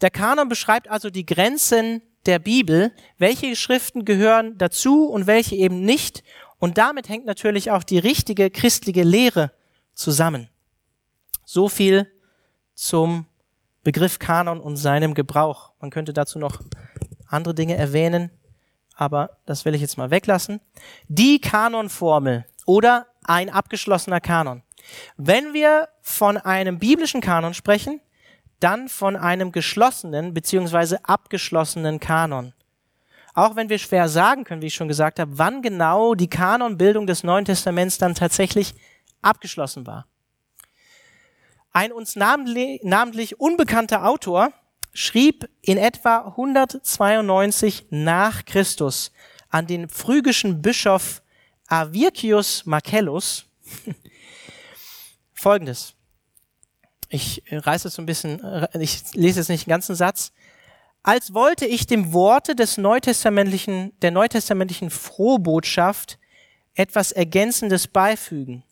Der Kanon beschreibt also die Grenzen der Bibel, welche Schriften gehören dazu und welche eben nicht. Und damit hängt natürlich auch die richtige christliche Lehre zusammen. So viel zum Begriff Kanon und seinem Gebrauch. Man könnte dazu noch andere Dinge erwähnen, aber das will ich jetzt mal weglassen. Die Kanonformel oder ein abgeschlossener Kanon. Wenn wir von einem biblischen Kanon sprechen, dann von einem geschlossenen beziehungsweise abgeschlossenen Kanon. Auch wenn wir schwer sagen können, wie ich schon gesagt habe, wann genau die Kanonbildung des Neuen Testaments dann tatsächlich abgeschlossen war. Ein uns namentlich unbekannter Autor schrieb in etwa 192 nach Christus an den phrygischen Bischof Avircius Marcellus folgendes. Ich reiße es so ein bisschen, ich lese jetzt nicht den ganzen Satz. Als wollte ich dem Worte des neutestamentlichen, der neutestamentlichen Frohbotschaft etwas Ergänzendes beifügen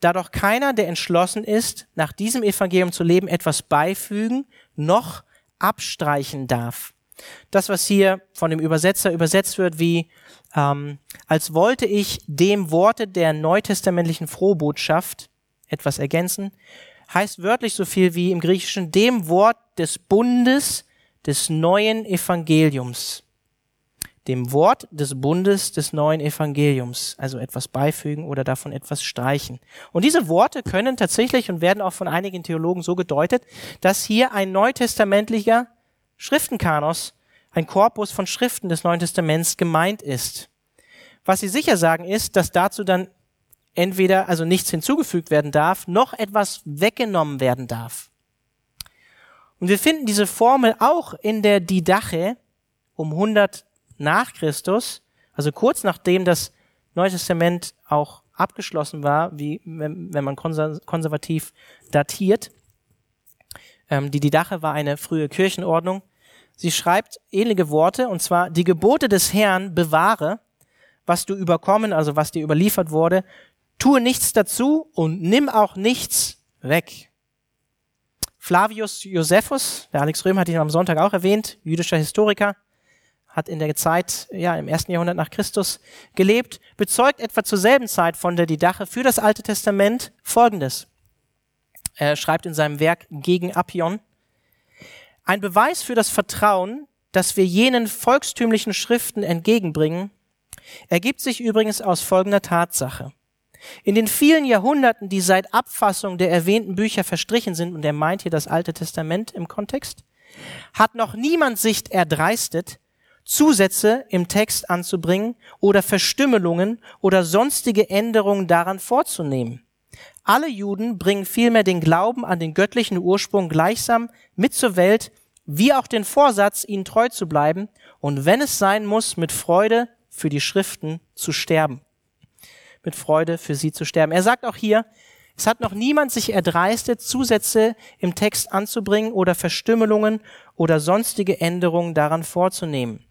da doch keiner, der entschlossen ist, nach diesem Evangelium zu leben, etwas beifügen noch abstreichen darf. Das, was hier von dem Übersetzer übersetzt wird, wie ähm, als wollte ich dem Worte der neutestamentlichen Frohbotschaft etwas ergänzen, heißt wörtlich so viel wie im Griechischen dem Wort des Bundes des neuen Evangeliums dem Wort des Bundes des neuen Evangeliums, also etwas beifügen oder davon etwas streichen. Und diese Worte können tatsächlich und werden auch von einigen Theologen so gedeutet, dass hier ein neutestamentlicher Schriftenkanos, ein Korpus von Schriften des Neuen Testaments gemeint ist. Was sie sicher sagen ist, dass dazu dann entweder also nichts hinzugefügt werden darf, noch etwas weggenommen werden darf. Und wir finden diese Formel auch in der Didache um 100 nach Christus, also kurz nachdem das Neue Testament auch abgeschlossen war, wie wenn, wenn man konservativ datiert. Ähm, die Didache war eine frühe Kirchenordnung. Sie schreibt ähnliche Worte, und zwar, die Gebote des Herrn bewahre, was du überkommen, also was dir überliefert wurde, tue nichts dazu und nimm auch nichts weg. Flavius Josephus, der Alex Röhm hat ihn am Sonntag auch erwähnt, jüdischer Historiker, hat in der Zeit, ja, im ersten Jahrhundert nach Christus gelebt, bezeugt etwa zur selben Zeit von der Didache für das Alte Testament Folgendes. Er schreibt in seinem Werk gegen Appion, ein Beweis für das Vertrauen, das wir jenen volkstümlichen Schriften entgegenbringen, ergibt sich übrigens aus folgender Tatsache. In den vielen Jahrhunderten, die seit Abfassung der erwähnten Bücher verstrichen sind, und er meint hier das Alte Testament im Kontext, hat noch niemand sich erdreistet, Zusätze im Text anzubringen oder Verstümmelungen oder sonstige Änderungen daran vorzunehmen. Alle Juden bringen vielmehr den Glauben an den göttlichen Ursprung gleichsam mit zur Welt, wie auch den Vorsatz, ihnen treu zu bleiben und wenn es sein muss, mit Freude für die Schriften zu sterben. Mit Freude für sie zu sterben. Er sagt auch hier, es hat noch niemand sich erdreistet, Zusätze im Text anzubringen oder Verstümmelungen oder sonstige Änderungen daran vorzunehmen.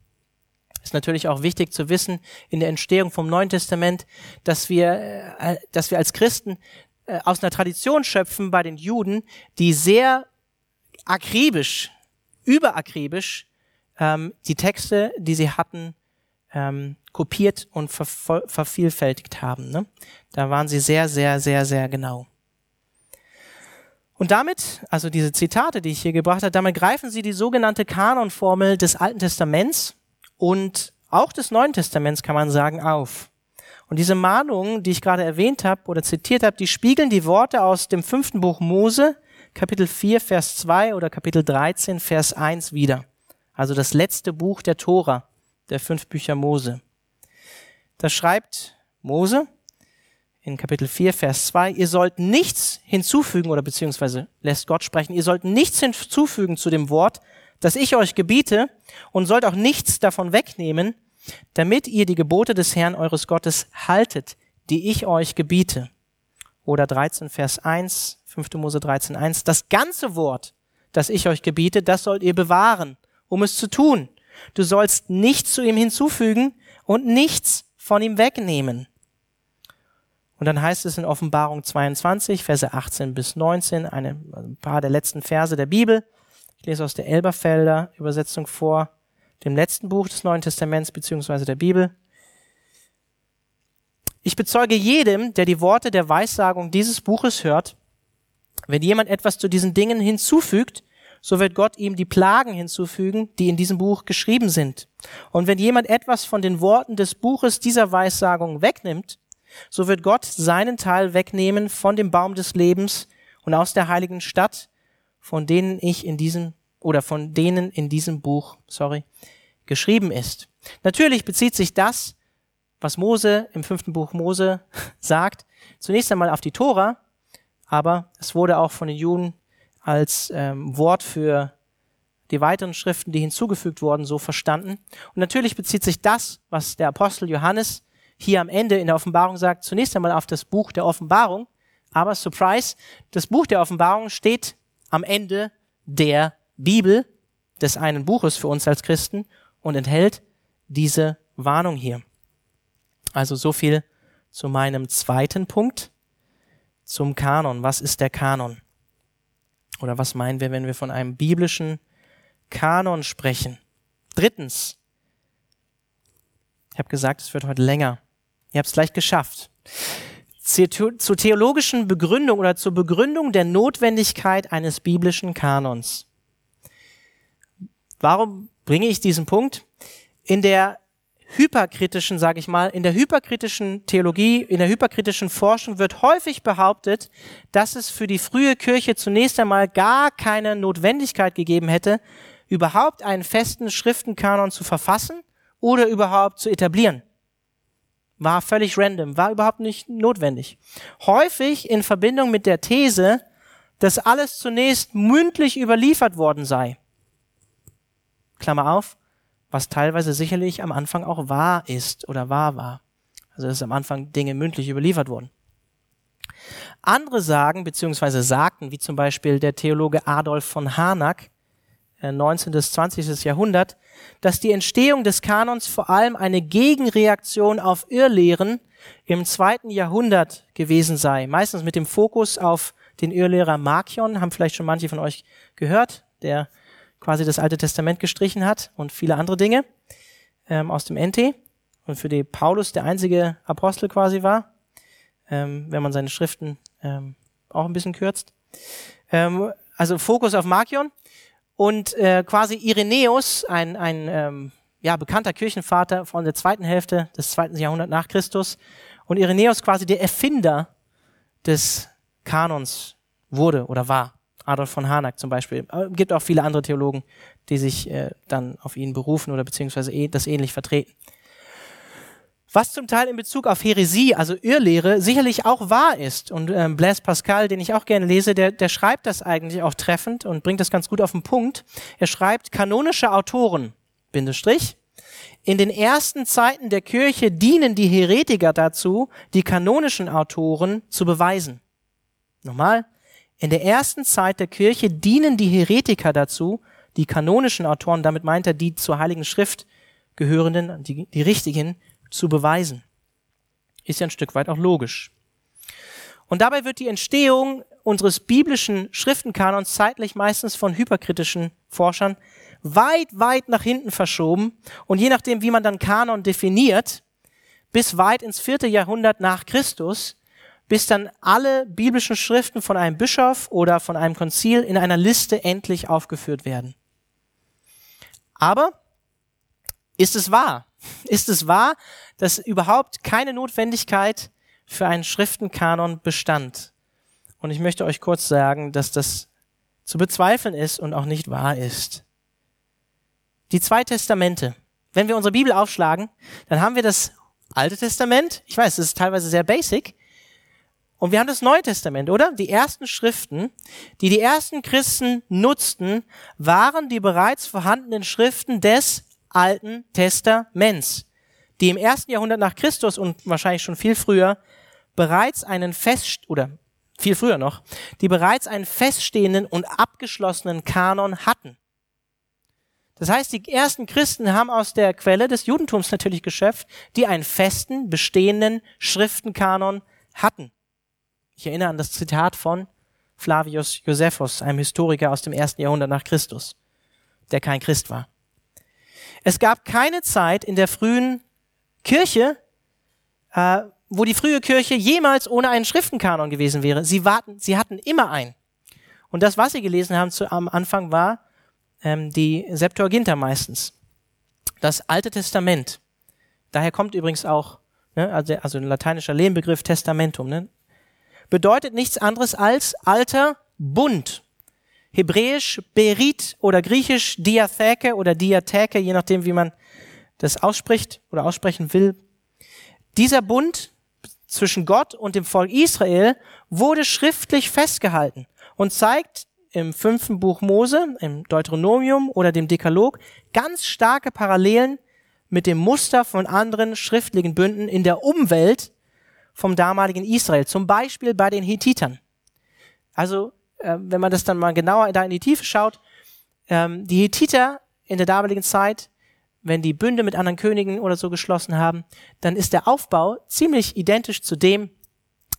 Ist natürlich auch wichtig zu wissen in der Entstehung vom Neuen Testament, dass wir, äh, dass wir als Christen äh, aus einer Tradition schöpfen bei den Juden, die sehr akribisch überakribisch ähm, die Texte, die sie hatten, ähm, kopiert und ver vervielfältigt haben. Ne? Da waren sie sehr, sehr, sehr, sehr genau. Und damit, also diese Zitate, die ich hier gebracht habe, damit greifen sie die sogenannte Kanonformel des Alten Testaments und auch des Neuen Testaments, kann man sagen, auf. Und diese Mahnungen, die ich gerade erwähnt habe oder zitiert habe, die spiegeln die Worte aus dem fünften Buch Mose, Kapitel 4, Vers 2 oder Kapitel 13, Vers 1 wieder. Also das letzte Buch der Tora, der fünf Bücher Mose. Da schreibt Mose in Kapitel 4, Vers 2, ihr sollt nichts hinzufügen oder beziehungsweise lässt Gott sprechen, ihr sollt nichts hinzufügen zu dem Wort, das ich euch gebiete und sollt auch nichts davon wegnehmen, damit ihr die Gebote des Herrn eures Gottes haltet, die ich euch gebiete. Oder 13, Vers 1, 5. Mose 13, 1, das ganze Wort, das ich euch gebiete, das sollt ihr bewahren, um es zu tun. Du sollst nichts zu ihm hinzufügen und nichts von ihm wegnehmen. Und dann heißt es in Offenbarung 22, Verse 18 bis 19, eine, ein paar der letzten Verse der Bibel. Ich lese aus der Elberfelder Übersetzung vor, dem letzten Buch des Neuen Testaments beziehungsweise der Bibel. Ich bezeuge jedem, der die Worte der Weissagung dieses Buches hört, wenn jemand etwas zu diesen Dingen hinzufügt, so wird Gott ihm die Plagen hinzufügen, die in diesem Buch geschrieben sind. Und wenn jemand etwas von den Worten des Buches dieser Weissagung wegnimmt, so wird Gott seinen Teil wegnehmen von dem Baum des Lebens und aus der heiligen Stadt, von denen ich in diesem oder von denen in diesem Buch, sorry, geschrieben ist. Natürlich bezieht sich das, was Mose im fünften Buch Mose sagt, zunächst einmal auf die Tora, aber es wurde auch von den Juden als ähm, Wort für die weiteren Schriften, die hinzugefügt wurden, so verstanden. Und natürlich bezieht sich das, was der Apostel Johannes hier am Ende in der Offenbarung sagt, zunächst einmal auf das Buch der Offenbarung. Aber Surprise, das Buch der Offenbarung steht am Ende der Bibel, des einen Buches für uns als Christen und enthält diese Warnung hier. Also so viel zu meinem zweiten Punkt, zum Kanon. Was ist der Kanon? Oder was meinen wir, wenn wir von einem biblischen Kanon sprechen? Drittens, ich habe gesagt, es wird heute länger. Ihr habt es gleich geschafft. Zur theologischen Begründung oder zur Begründung der Notwendigkeit eines biblischen Kanons. Warum bringe ich diesen Punkt? In der hyperkritischen, sage ich mal, in der hyperkritischen Theologie, in der hyperkritischen Forschung wird häufig behauptet, dass es für die frühe Kirche zunächst einmal gar keine Notwendigkeit gegeben hätte, überhaupt einen festen Schriftenkanon zu verfassen oder überhaupt zu etablieren. War völlig random, war überhaupt nicht notwendig. Häufig in Verbindung mit der These, dass alles zunächst mündlich überliefert worden sei. Klammer auf, was teilweise sicherlich am Anfang auch wahr ist oder wahr war. Also dass am Anfang Dinge mündlich überliefert wurden. Andere sagen, beziehungsweise sagten, wie zum Beispiel der Theologe Adolf von Harnack, 19. bis 20. Jahrhundert, dass die Entstehung des Kanons vor allem eine Gegenreaktion auf Irrlehren im zweiten Jahrhundert gewesen sei. Meistens mit dem Fokus auf den Irrlehrer Markion, haben vielleicht schon manche von euch gehört, der quasi das Alte Testament gestrichen hat und viele andere Dinge ähm, aus dem NT und für die Paulus der einzige Apostel quasi war, ähm, wenn man seine Schriften ähm, auch ein bisschen kürzt. Ähm, also Fokus auf Markion und äh, quasi Irenäus, ein, ein ähm, ja, bekannter Kirchenvater von der zweiten Hälfte des zweiten Jahrhunderts nach Christus und Irenäus quasi der Erfinder des Kanons wurde oder war. Adolf von Harnack zum Beispiel. Aber gibt auch viele andere Theologen, die sich äh, dann auf ihn berufen oder beziehungsweise eh, das ähnlich vertreten. Was zum Teil in Bezug auf Häresie, also Irrlehre, sicherlich auch wahr ist. Und ähm, Blaise Pascal, den ich auch gerne lese, der, der schreibt das eigentlich auch treffend und bringt das ganz gut auf den Punkt. Er schreibt, kanonische Autoren, Bindestrich, in den ersten Zeiten der Kirche dienen die Heretiker dazu, die kanonischen Autoren zu beweisen. Nochmal, in der ersten Zeit der Kirche dienen die Heretiker dazu, die kanonischen Autoren, damit meint er die zur Heiligen Schrift gehörenden, die, die richtigen, zu beweisen. Ist ja ein Stück weit auch logisch. Und dabei wird die Entstehung unseres biblischen Schriftenkanons zeitlich meistens von hyperkritischen Forschern weit, weit nach hinten verschoben und je nachdem, wie man dann Kanon definiert, bis weit ins vierte Jahrhundert nach Christus, bis dann alle biblischen Schriften von einem Bischof oder von einem Konzil in einer Liste endlich aufgeführt werden. Aber ist es wahr? Ist es wahr, dass überhaupt keine Notwendigkeit für einen Schriftenkanon bestand? Und ich möchte euch kurz sagen, dass das zu bezweifeln ist und auch nicht wahr ist. Die zwei Testamente. Wenn wir unsere Bibel aufschlagen, dann haben wir das Alte Testament. Ich weiß, das ist teilweise sehr basic. Und wir haben das Neue Testament, oder? Die ersten Schriften, die die ersten Christen nutzten, waren die bereits vorhandenen Schriften des Alten Testaments, die im ersten Jahrhundert nach Christus und wahrscheinlich schon viel früher bereits einen fest oder viel früher noch, die bereits einen feststehenden und abgeschlossenen Kanon hatten. Das heißt, die ersten Christen haben aus der Quelle des Judentums natürlich geschöpft, die einen festen, bestehenden Schriftenkanon hatten. Ich erinnere an das Zitat von Flavius Josephus, einem Historiker aus dem ersten Jahrhundert nach Christus, der kein Christ war. Es gab keine Zeit in der frühen Kirche, äh, wo die frühe Kirche jemals ohne einen Schriftenkanon gewesen wäre. Sie, warten, sie hatten immer einen. Und das, was sie gelesen haben zu, am Anfang, war ähm, die Septuaginta meistens. Das Alte Testament. Daher kommt übrigens auch, ne, also, also ein lateinischer Lehnbegriff Testamentum, ne, bedeutet nichts anderes als alter Bund hebräisch Berit oder griechisch Diatheke oder Diatheke, je nachdem, wie man das ausspricht oder aussprechen will. Dieser Bund zwischen Gott und dem Volk Israel wurde schriftlich festgehalten und zeigt im fünften Buch Mose, im Deuteronomium oder dem Dekalog ganz starke Parallelen mit dem Muster von anderen schriftlichen Bünden in der Umwelt vom damaligen Israel, zum Beispiel bei den Hethitern. Also äh, wenn man das dann mal genauer da in die Tiefe schaut, ähm, die Hethiter in der damaligen Zeit, wenn die Bünde mit anderen Königen oder so geschlossen haben, dann ist der Aufbau ziemlich identisch zu dem,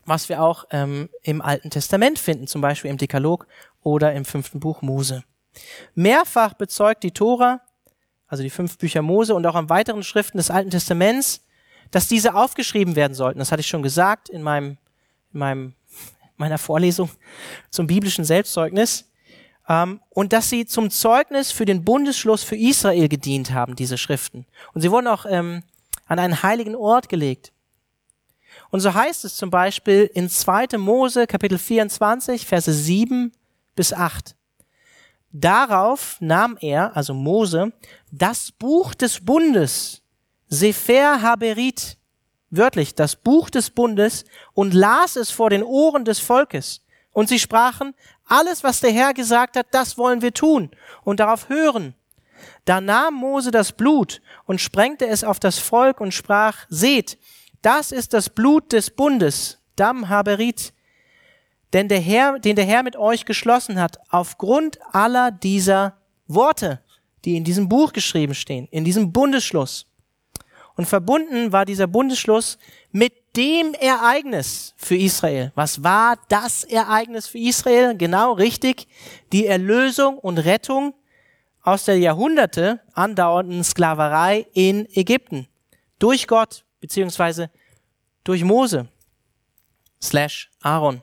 was wir auch ähm, im Alten Testament finden, zum Beispiel im Dekalog oder im fünften Buch Mose. Mehrfach bezeugt die Tora, also die fünf Bücher Mose und auch an weiteren Schriften des Alten Testaments, dass diese aufgeschrieben werden sollten. Das hatte ich schon gesagt in meinem, in meinem meiner Vorlesung zum biblischen Selbstzeugnis. Ähm, und dass sie zum Zeugnis für den Bundesschluss für Israel gedient haben, diese Schriften. Und sie wurden auch ähm, an einen heiligen Ort gelegt. Und so heißt es zum Beispiel in 2. Mose Kapitel 24, Verse 7 bis 8. Darauf nahm er, also Mose, das Buch des Bundes, Sefer Haberit, wörtlich das Buch des Bundes und las es vor den Ohren des Volkes. Und sie sprachen, alles, was der Herr gesagt hat, das wollen wir tun und darauf hören. Da nahm Mose das Blut und sprengte es auf das Volk und sprach, seht, das ist das Blut des Bundes, Dam Haberit, denn der Herr, den der Herr mit euch geschlossen hat, aufgrund aller dieser Worte, die in diesem Buch geschrieben stehen, in diesem Bundesschluss. Und verbunden war dieser Bundesschluss mit dem Ereignis für Israel. Was war das Ereignis für Israel? Genau richtig. Die Erlösung und Rettung aus der Jahrhunderte andauernden Sklaverei in Ägypten. Durch Gott, beziehungsweise durch Mose slash Aaron.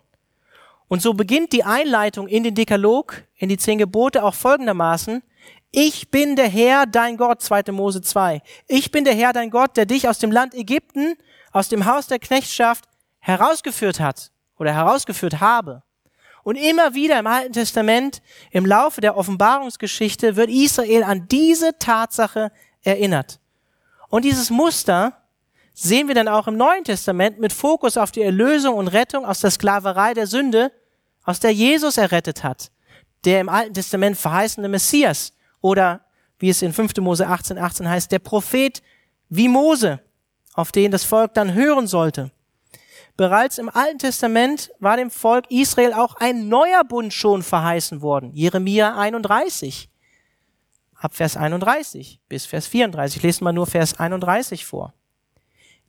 Und so beginnt die Einleitung in den Dekalog, in die zehn Gebote auch folgendermaßen. Ich bin der Herr, dein Gott, 2. Mose 2. Ich bin der Herr, dein Gott, der dich aus dem Land Ägypten, aus dem Haus der Knechtschaft herausgeführt hat oder herausgeführt habe. Und immer wieder im Alten Testament, im Laufe der Offenbarungsgeschichte, wird Israel an diese Tatsache erinnert. Und dieses Muster sehen wir dann auch im Neuen Testament mit Fokus auf die Erlösung und Rettung aus der Sklaverei der Sünde, aus der Jesus errettet hat, der im Alten Testament verheißene Messias, oder wie es in 5. Mose 18, 18 heißt, der Prophet wie Mose, auf den das Volk dann hören sollte. Bereits im Alten Testament war dem Volk Israel auch ein neuer Bund schon verheißen worden. Jeremia 31. Ab Vers 31 bis Vers 34. Ich lese mal nur Vers 31 vor.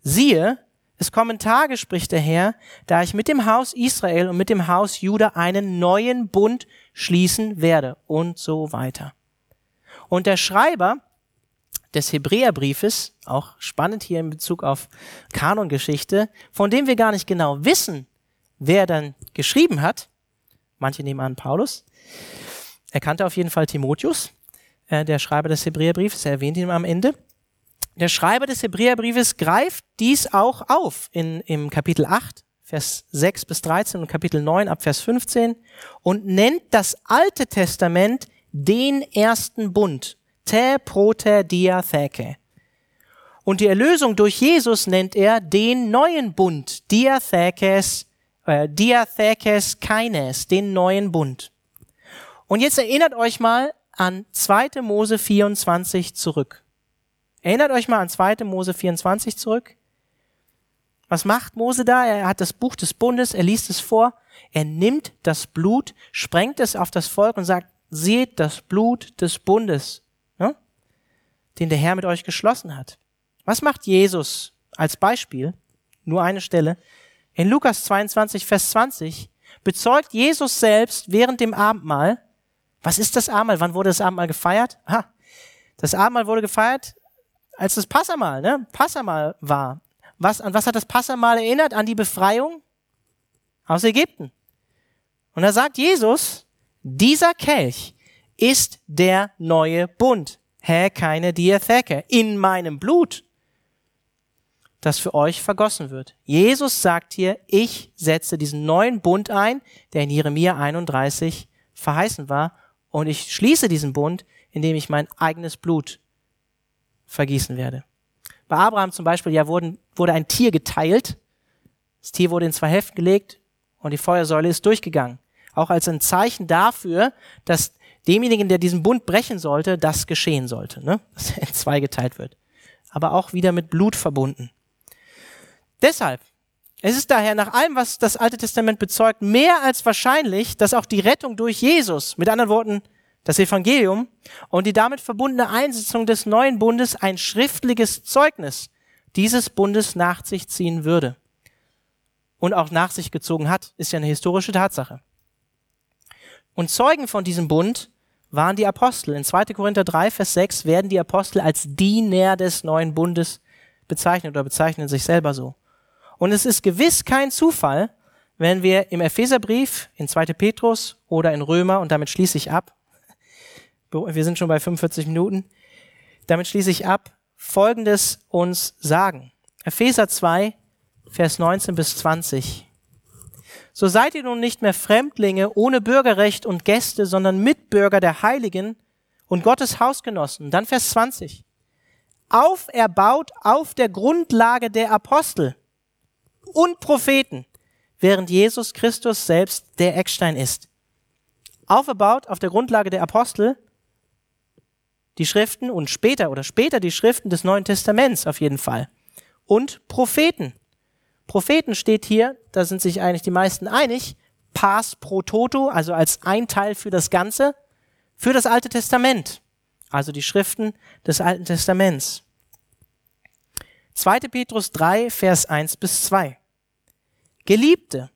Siehe, Es kommen Tage, spricht der Herr, da ich mit dem Haus Israel und mit dem Haus Juda einen neuen Bund schließen werde und so weiter. Und der Schreiber des Hebräerbriefes, auch spannend hier in Bezug auf Kanongeschichte, von dem wir gar nicht genau wissen, wer dann geschrieben hat, manche nehmen an Paulus, er kannte auf jeden Fall Timotheus, äh, der Schreiber des Hebräerbriefes, er erwähnt ihn am Ende. Der Schreiber des Hebräerbriefes greift dies auch auf in, im Kapitel 8, Vers 6 bis 13 und Kapitel 9 ab Vers 15 und nennt das Alte Testament den ersten Bund, te proter dia theke. Und die Erlösung durch Jesus nennt er den neuen Bund, diathekes, äh, diathekes keines, den neuen Bund. Und jetzt erinnert euch mal an 2. Mose 24 zurück. Erinnert euch mal an 2. Mose 24 zurück. Was macht Mose da? Er hat das Buch des Bundes, er liest es vor, er nimmt das Blut, sprengt es auf das Volk und sagt, seht das Blut des Bundes, ne? den der Herr mit euch geschlossen hat. Was macht Jesus als Beispiel? Nur eine Stelle. In Lukas 22, Vers 20 bezeugt Jesus selbst während dem Abendmahl, was ist das Abendmahl? Wann wurde das Abendmahl gefeiert? Ha, das Abendmahl wurde gefeiert als das Passamal, ne? Passamal war. Was, an was hat das Passamal erinnert? An die Befreiung aus Ägypten. Und da sagt Jesus, dieser Kelch ist der neue Bund. Hä, keine Diatheke. In meinem Blut, das für euch vergossen wird. Jesus sagt hier, ich setze diesen neuen Bund ein, der in Jeremia 31 verheißen war, und ich schließe diesen Bund, indem ich mein eigenes Blut vergießen werde. Bei Abraham zum Beispiel ja wurden, wurde ein Tier geteilt. Das Tier wurde in zwei Hälften gelegt und die Feuersäule ist durchgegangen. Auch als ein Zeichen dafür, dass demjenigen, der diesen Bund brechen sollte, das geschehen sollte, ne? dass er in zwei geteilt wird. Aber auch wieder mit Blut verbunden. Deshalb, es ist daher nach allem, was das Alte Testament bezeugt, mehr als wahrscheinlich, dass auch die Rettung durch Jesus, mit anderen Worten, das Evangelium und die damit verbundene Einsetzung des neuen Bundes ein schriftliches Zeugnis dieses Bundes nach sich ziehen würde. Und auch nach sich gezogen hat, ist ja eine historische Tatsache. Und Zeugen von diesem Bund waren die Apostel. In 2. Korinther 3, Vers 6 werden die Apostel als Diener des neuen Bundes bezeichnet oder bezeichnen sich selber so. Und es ist gewiss kein Zufall, wenn wir im Epheserbrief, in 2. Petrus oder in Römer, und damit schließe ich ab, wir sind schon bei 45 Minuten. Damit schließe ich ab. Folgendes uns sagen. Epheser 2, Vers 19 bis 20. So seid ihr nun nicht mehr Fremdlinge ohne Bürgerrecht und Gäste, sondern Mitbürger der Heiligen und Gottes Hausgenossen. Dann Vers 20. Auferbaut auf der Grundlage der Apostel und Propheten, während Jesus Christus selbst der Eckstein ist. Auferbaut auf der Grundlage der Apostel die Schriften und später oder später die Schriften des Neuen Testaments auf jeden Fall. Und Propheten. Propheten steht hier, da sind sich eigentlich die meisten einig, Pas pro Toto, also als ein Teil für das Ganze, für das Alte Testament. Also die Schriften des Alten Testaments. 2. Petrus 3, Vers 1 bis 2. Geliebte,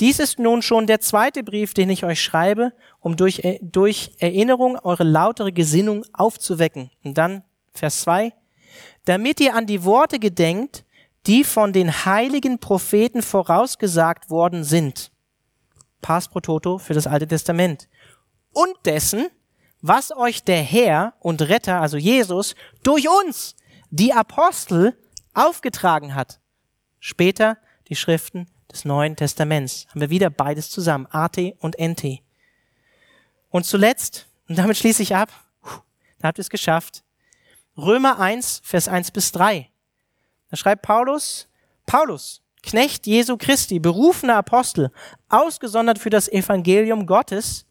dies ist nun schon der zweite Brief, den ich euch schreibe, um durch, durch Erinnerung eure lautere Gesinnung aufzuwecken. Und dann Vers 2. Damit ihr an die Worte gedenkt, die von den heiligen Propheten vorausgesagt worden sind. Pass pro toto für das Alte Testament. Und dessen, was euch der Herr und Retter, also Jesus, durch uns, die Apostel, aufgetragen hat. Später die Schriften des Neuen Testaments. Haben wir wieder beides zusammen, AT und NT. Und zuletzt, und damit schließe ich ab, da habt ihr es geschafft, Römer 1, Vers 1 bis 3. Da schreibt Paulus, Paulus, Knecht Jesu Christi, berufener Apostel, ausgesondert für das Evangelium Gottes,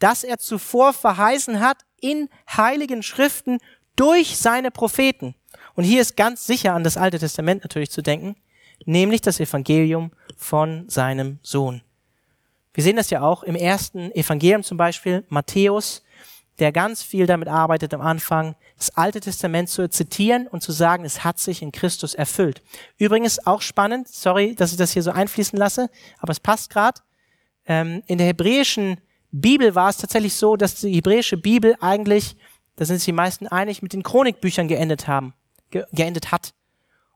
das er zuvor verheißen hat in heiligen Schriften durch seine Propheten. Und hier ist ganz sicher an das Alte Testament natürlich zu denken, nämlich das Evangelium von seinem Sohn. Wir sehen das ja auch im ersten Evangelium zum Beispiel, Matthäus, der ganz viel damit arbeitet am Anfang, das Alte Testament zu zitieren und zu sagen, es hat sich in Christus erfüllt. Übrigens auch spannend, sorry, dass ich das hier so einfließen lasse, aber es passt gerade. Ähm, in der hebräischen Bibel war es tatsächlich so, dass die hebräische Bibel eigentlich, da sind sich die meisten einig, mit den Chronikbüchern geendet haben, ge geendet hat.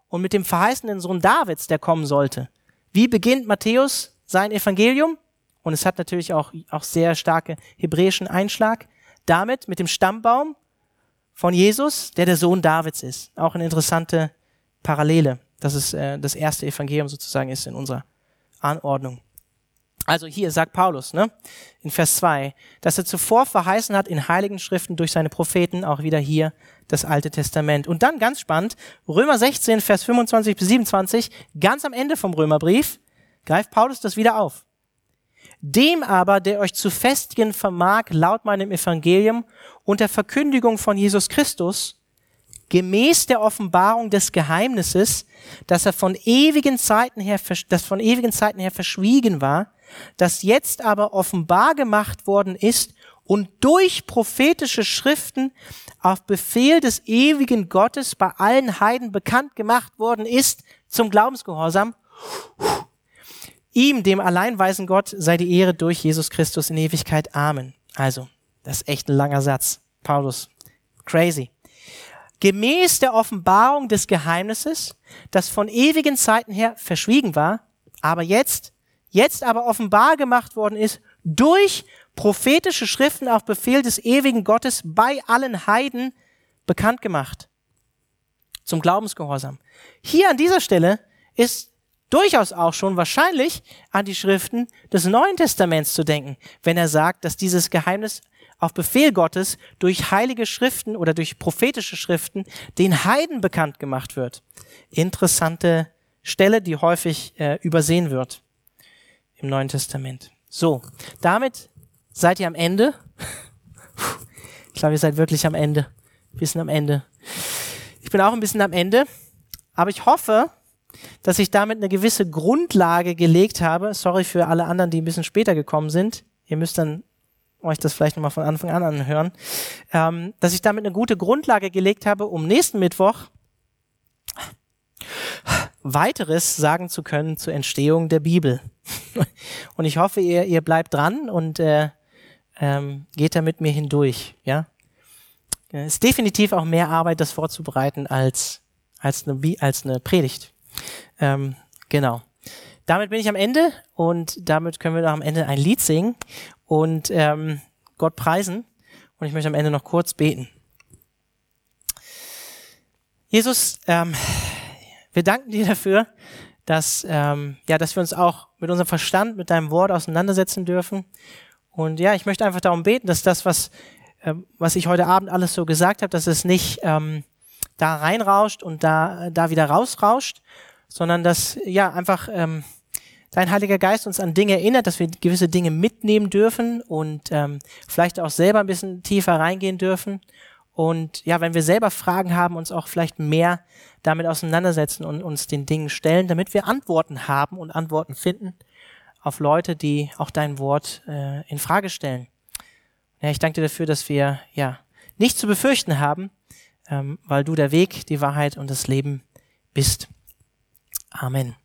Und mit dem verheißenen Sohn Davids, der kommen sollte. Wie beginnt Matthäus sein Evangelium? Und es hat natürlich auch, auch sehr starke hebräischen Einschlag. Damit, mit dem Stammbaum von Jesus, der der Sohn Davids ist. Auch eine interessante Parallele, dass es äh, das erste Evangelium sozusagen ist in unserer Anordnung. Also hier sagt Paulus, ne, in Vers 2, dass er zuvor verheißen hat in heiligen Schriften durch seine Propheten, auch wieder hier das Alte Testament. Und dann ganz spannend, Römer 16, Vers 25 bis 27, ganz am Ende vom Römerbrief, greift Paulus das wieder auf. Dem aber, der euch zu festigen vermag, laut meinem Evangelium und der Verkündigung von Jesus Christus, gemäß der Offenbarung des Geheimnisses, dass er von ewigen Zeiten her, das von ewigen Zeiten her verschwiegen war, das jetzt aber offenbar gemacht worden ist und durch prophetische Schriften auf Befehl des ewigen Gottes bei allen Heiden bekannt gemacht worden ist zum Glaubensgehorsam. Ihm, dem alleinweisen Gott, sei die Ehre durch Jesus Christus in Ewigkeit. Amen. Also, das ist echt ein langer Satz. Paulus. Crazy. Gemäß der Offenbarung des Geheimnisses, das von ewigen Zeiten her verschwiegen war, aber jetzt, jetzt aber offenbar gemacht worden ist, durch prophetische Schriften auf Befehl des ewigen Gottes bei allen Heiden bekannt gemacht. Zum Glaubensgehorsam. Hier an dieser Stelle ist durchaus auch schon wahrscheinlich an die Schriften des Neuen Testaments zu denken, wenn er sagt, dass dieses Geheimnis auf Befehl Gottes durch heilige Schriften oder durch prophetische Schriften den Heiden bekannt gemacht wird. Interessante Stelle, die häufig äh, übersehen wird im Neuen Testament. So, damit seid ihr am Ende. Ich glaube, ihr seid wirklich am Ende. Ein bisschen am Ende. Ich bin auch ein bisschen am Ende. Aber ich hoffe, dass ich damit eine gewisse Grundlage gelegt habe. Sorry für alle anderen, die ein bisschen später gekommen sind. Ihr müsst dann euch das vielleicht nochmal von Anfang an anhören. Ähm, dass ich damit eine gute Grundlage gelegt habe, um nächsten Mittwoch weiteres sagen zu können zur Entstehung der Bibel. und ich hoffe, ihr, ihr bleibt dran und äh, ähm, geht da mit mir hindurch. Ja, es ist definitiv auch mehr Arbeit, das vorzubereiten als als eine, als eine Predigt. Ähm, genau. Damit bin ich am Ende und damit können wir noch am Ende ein Lied singen und ähm, Gott preisen. Und ich möchte am Ende noch kurz beten. Jesus, ähm, wir danken dir dafür, dass, ähm, ja, dass wir uns auch mit unserem Verstand, mit deinem Wort auseinandersetzen dürfen. Und ja, ich möchte einfach darum beten, dass das, was, äh, was ich heute Abend alles so gesagt habe, dass es nicht ähm, da reinrauscht und da, da wieder rausrauscht, sondern dass ja einfach ähm, dein Heiliger Geist uns an Dinge erinnert, dass wir gewisse Dinge mitnehmen dürfen und ähm, vielleicht auch selber ein bisschen tiefer reingehen dürfen. Und ja, wenn wir selber Fragen haben, uns auch vielleicht mehr damit auseinandersetzen und uns den Dingen stellen, damit wir Antworten haben und Antworten finden auf Leute, die auch dein Wort äh, in Frage stellen. Ja, ich danke dir dafür, dass wir ja nichts zu befürchten haben, ähm, weil du der Weg, die Wahrheit und das Leben bist. Amen.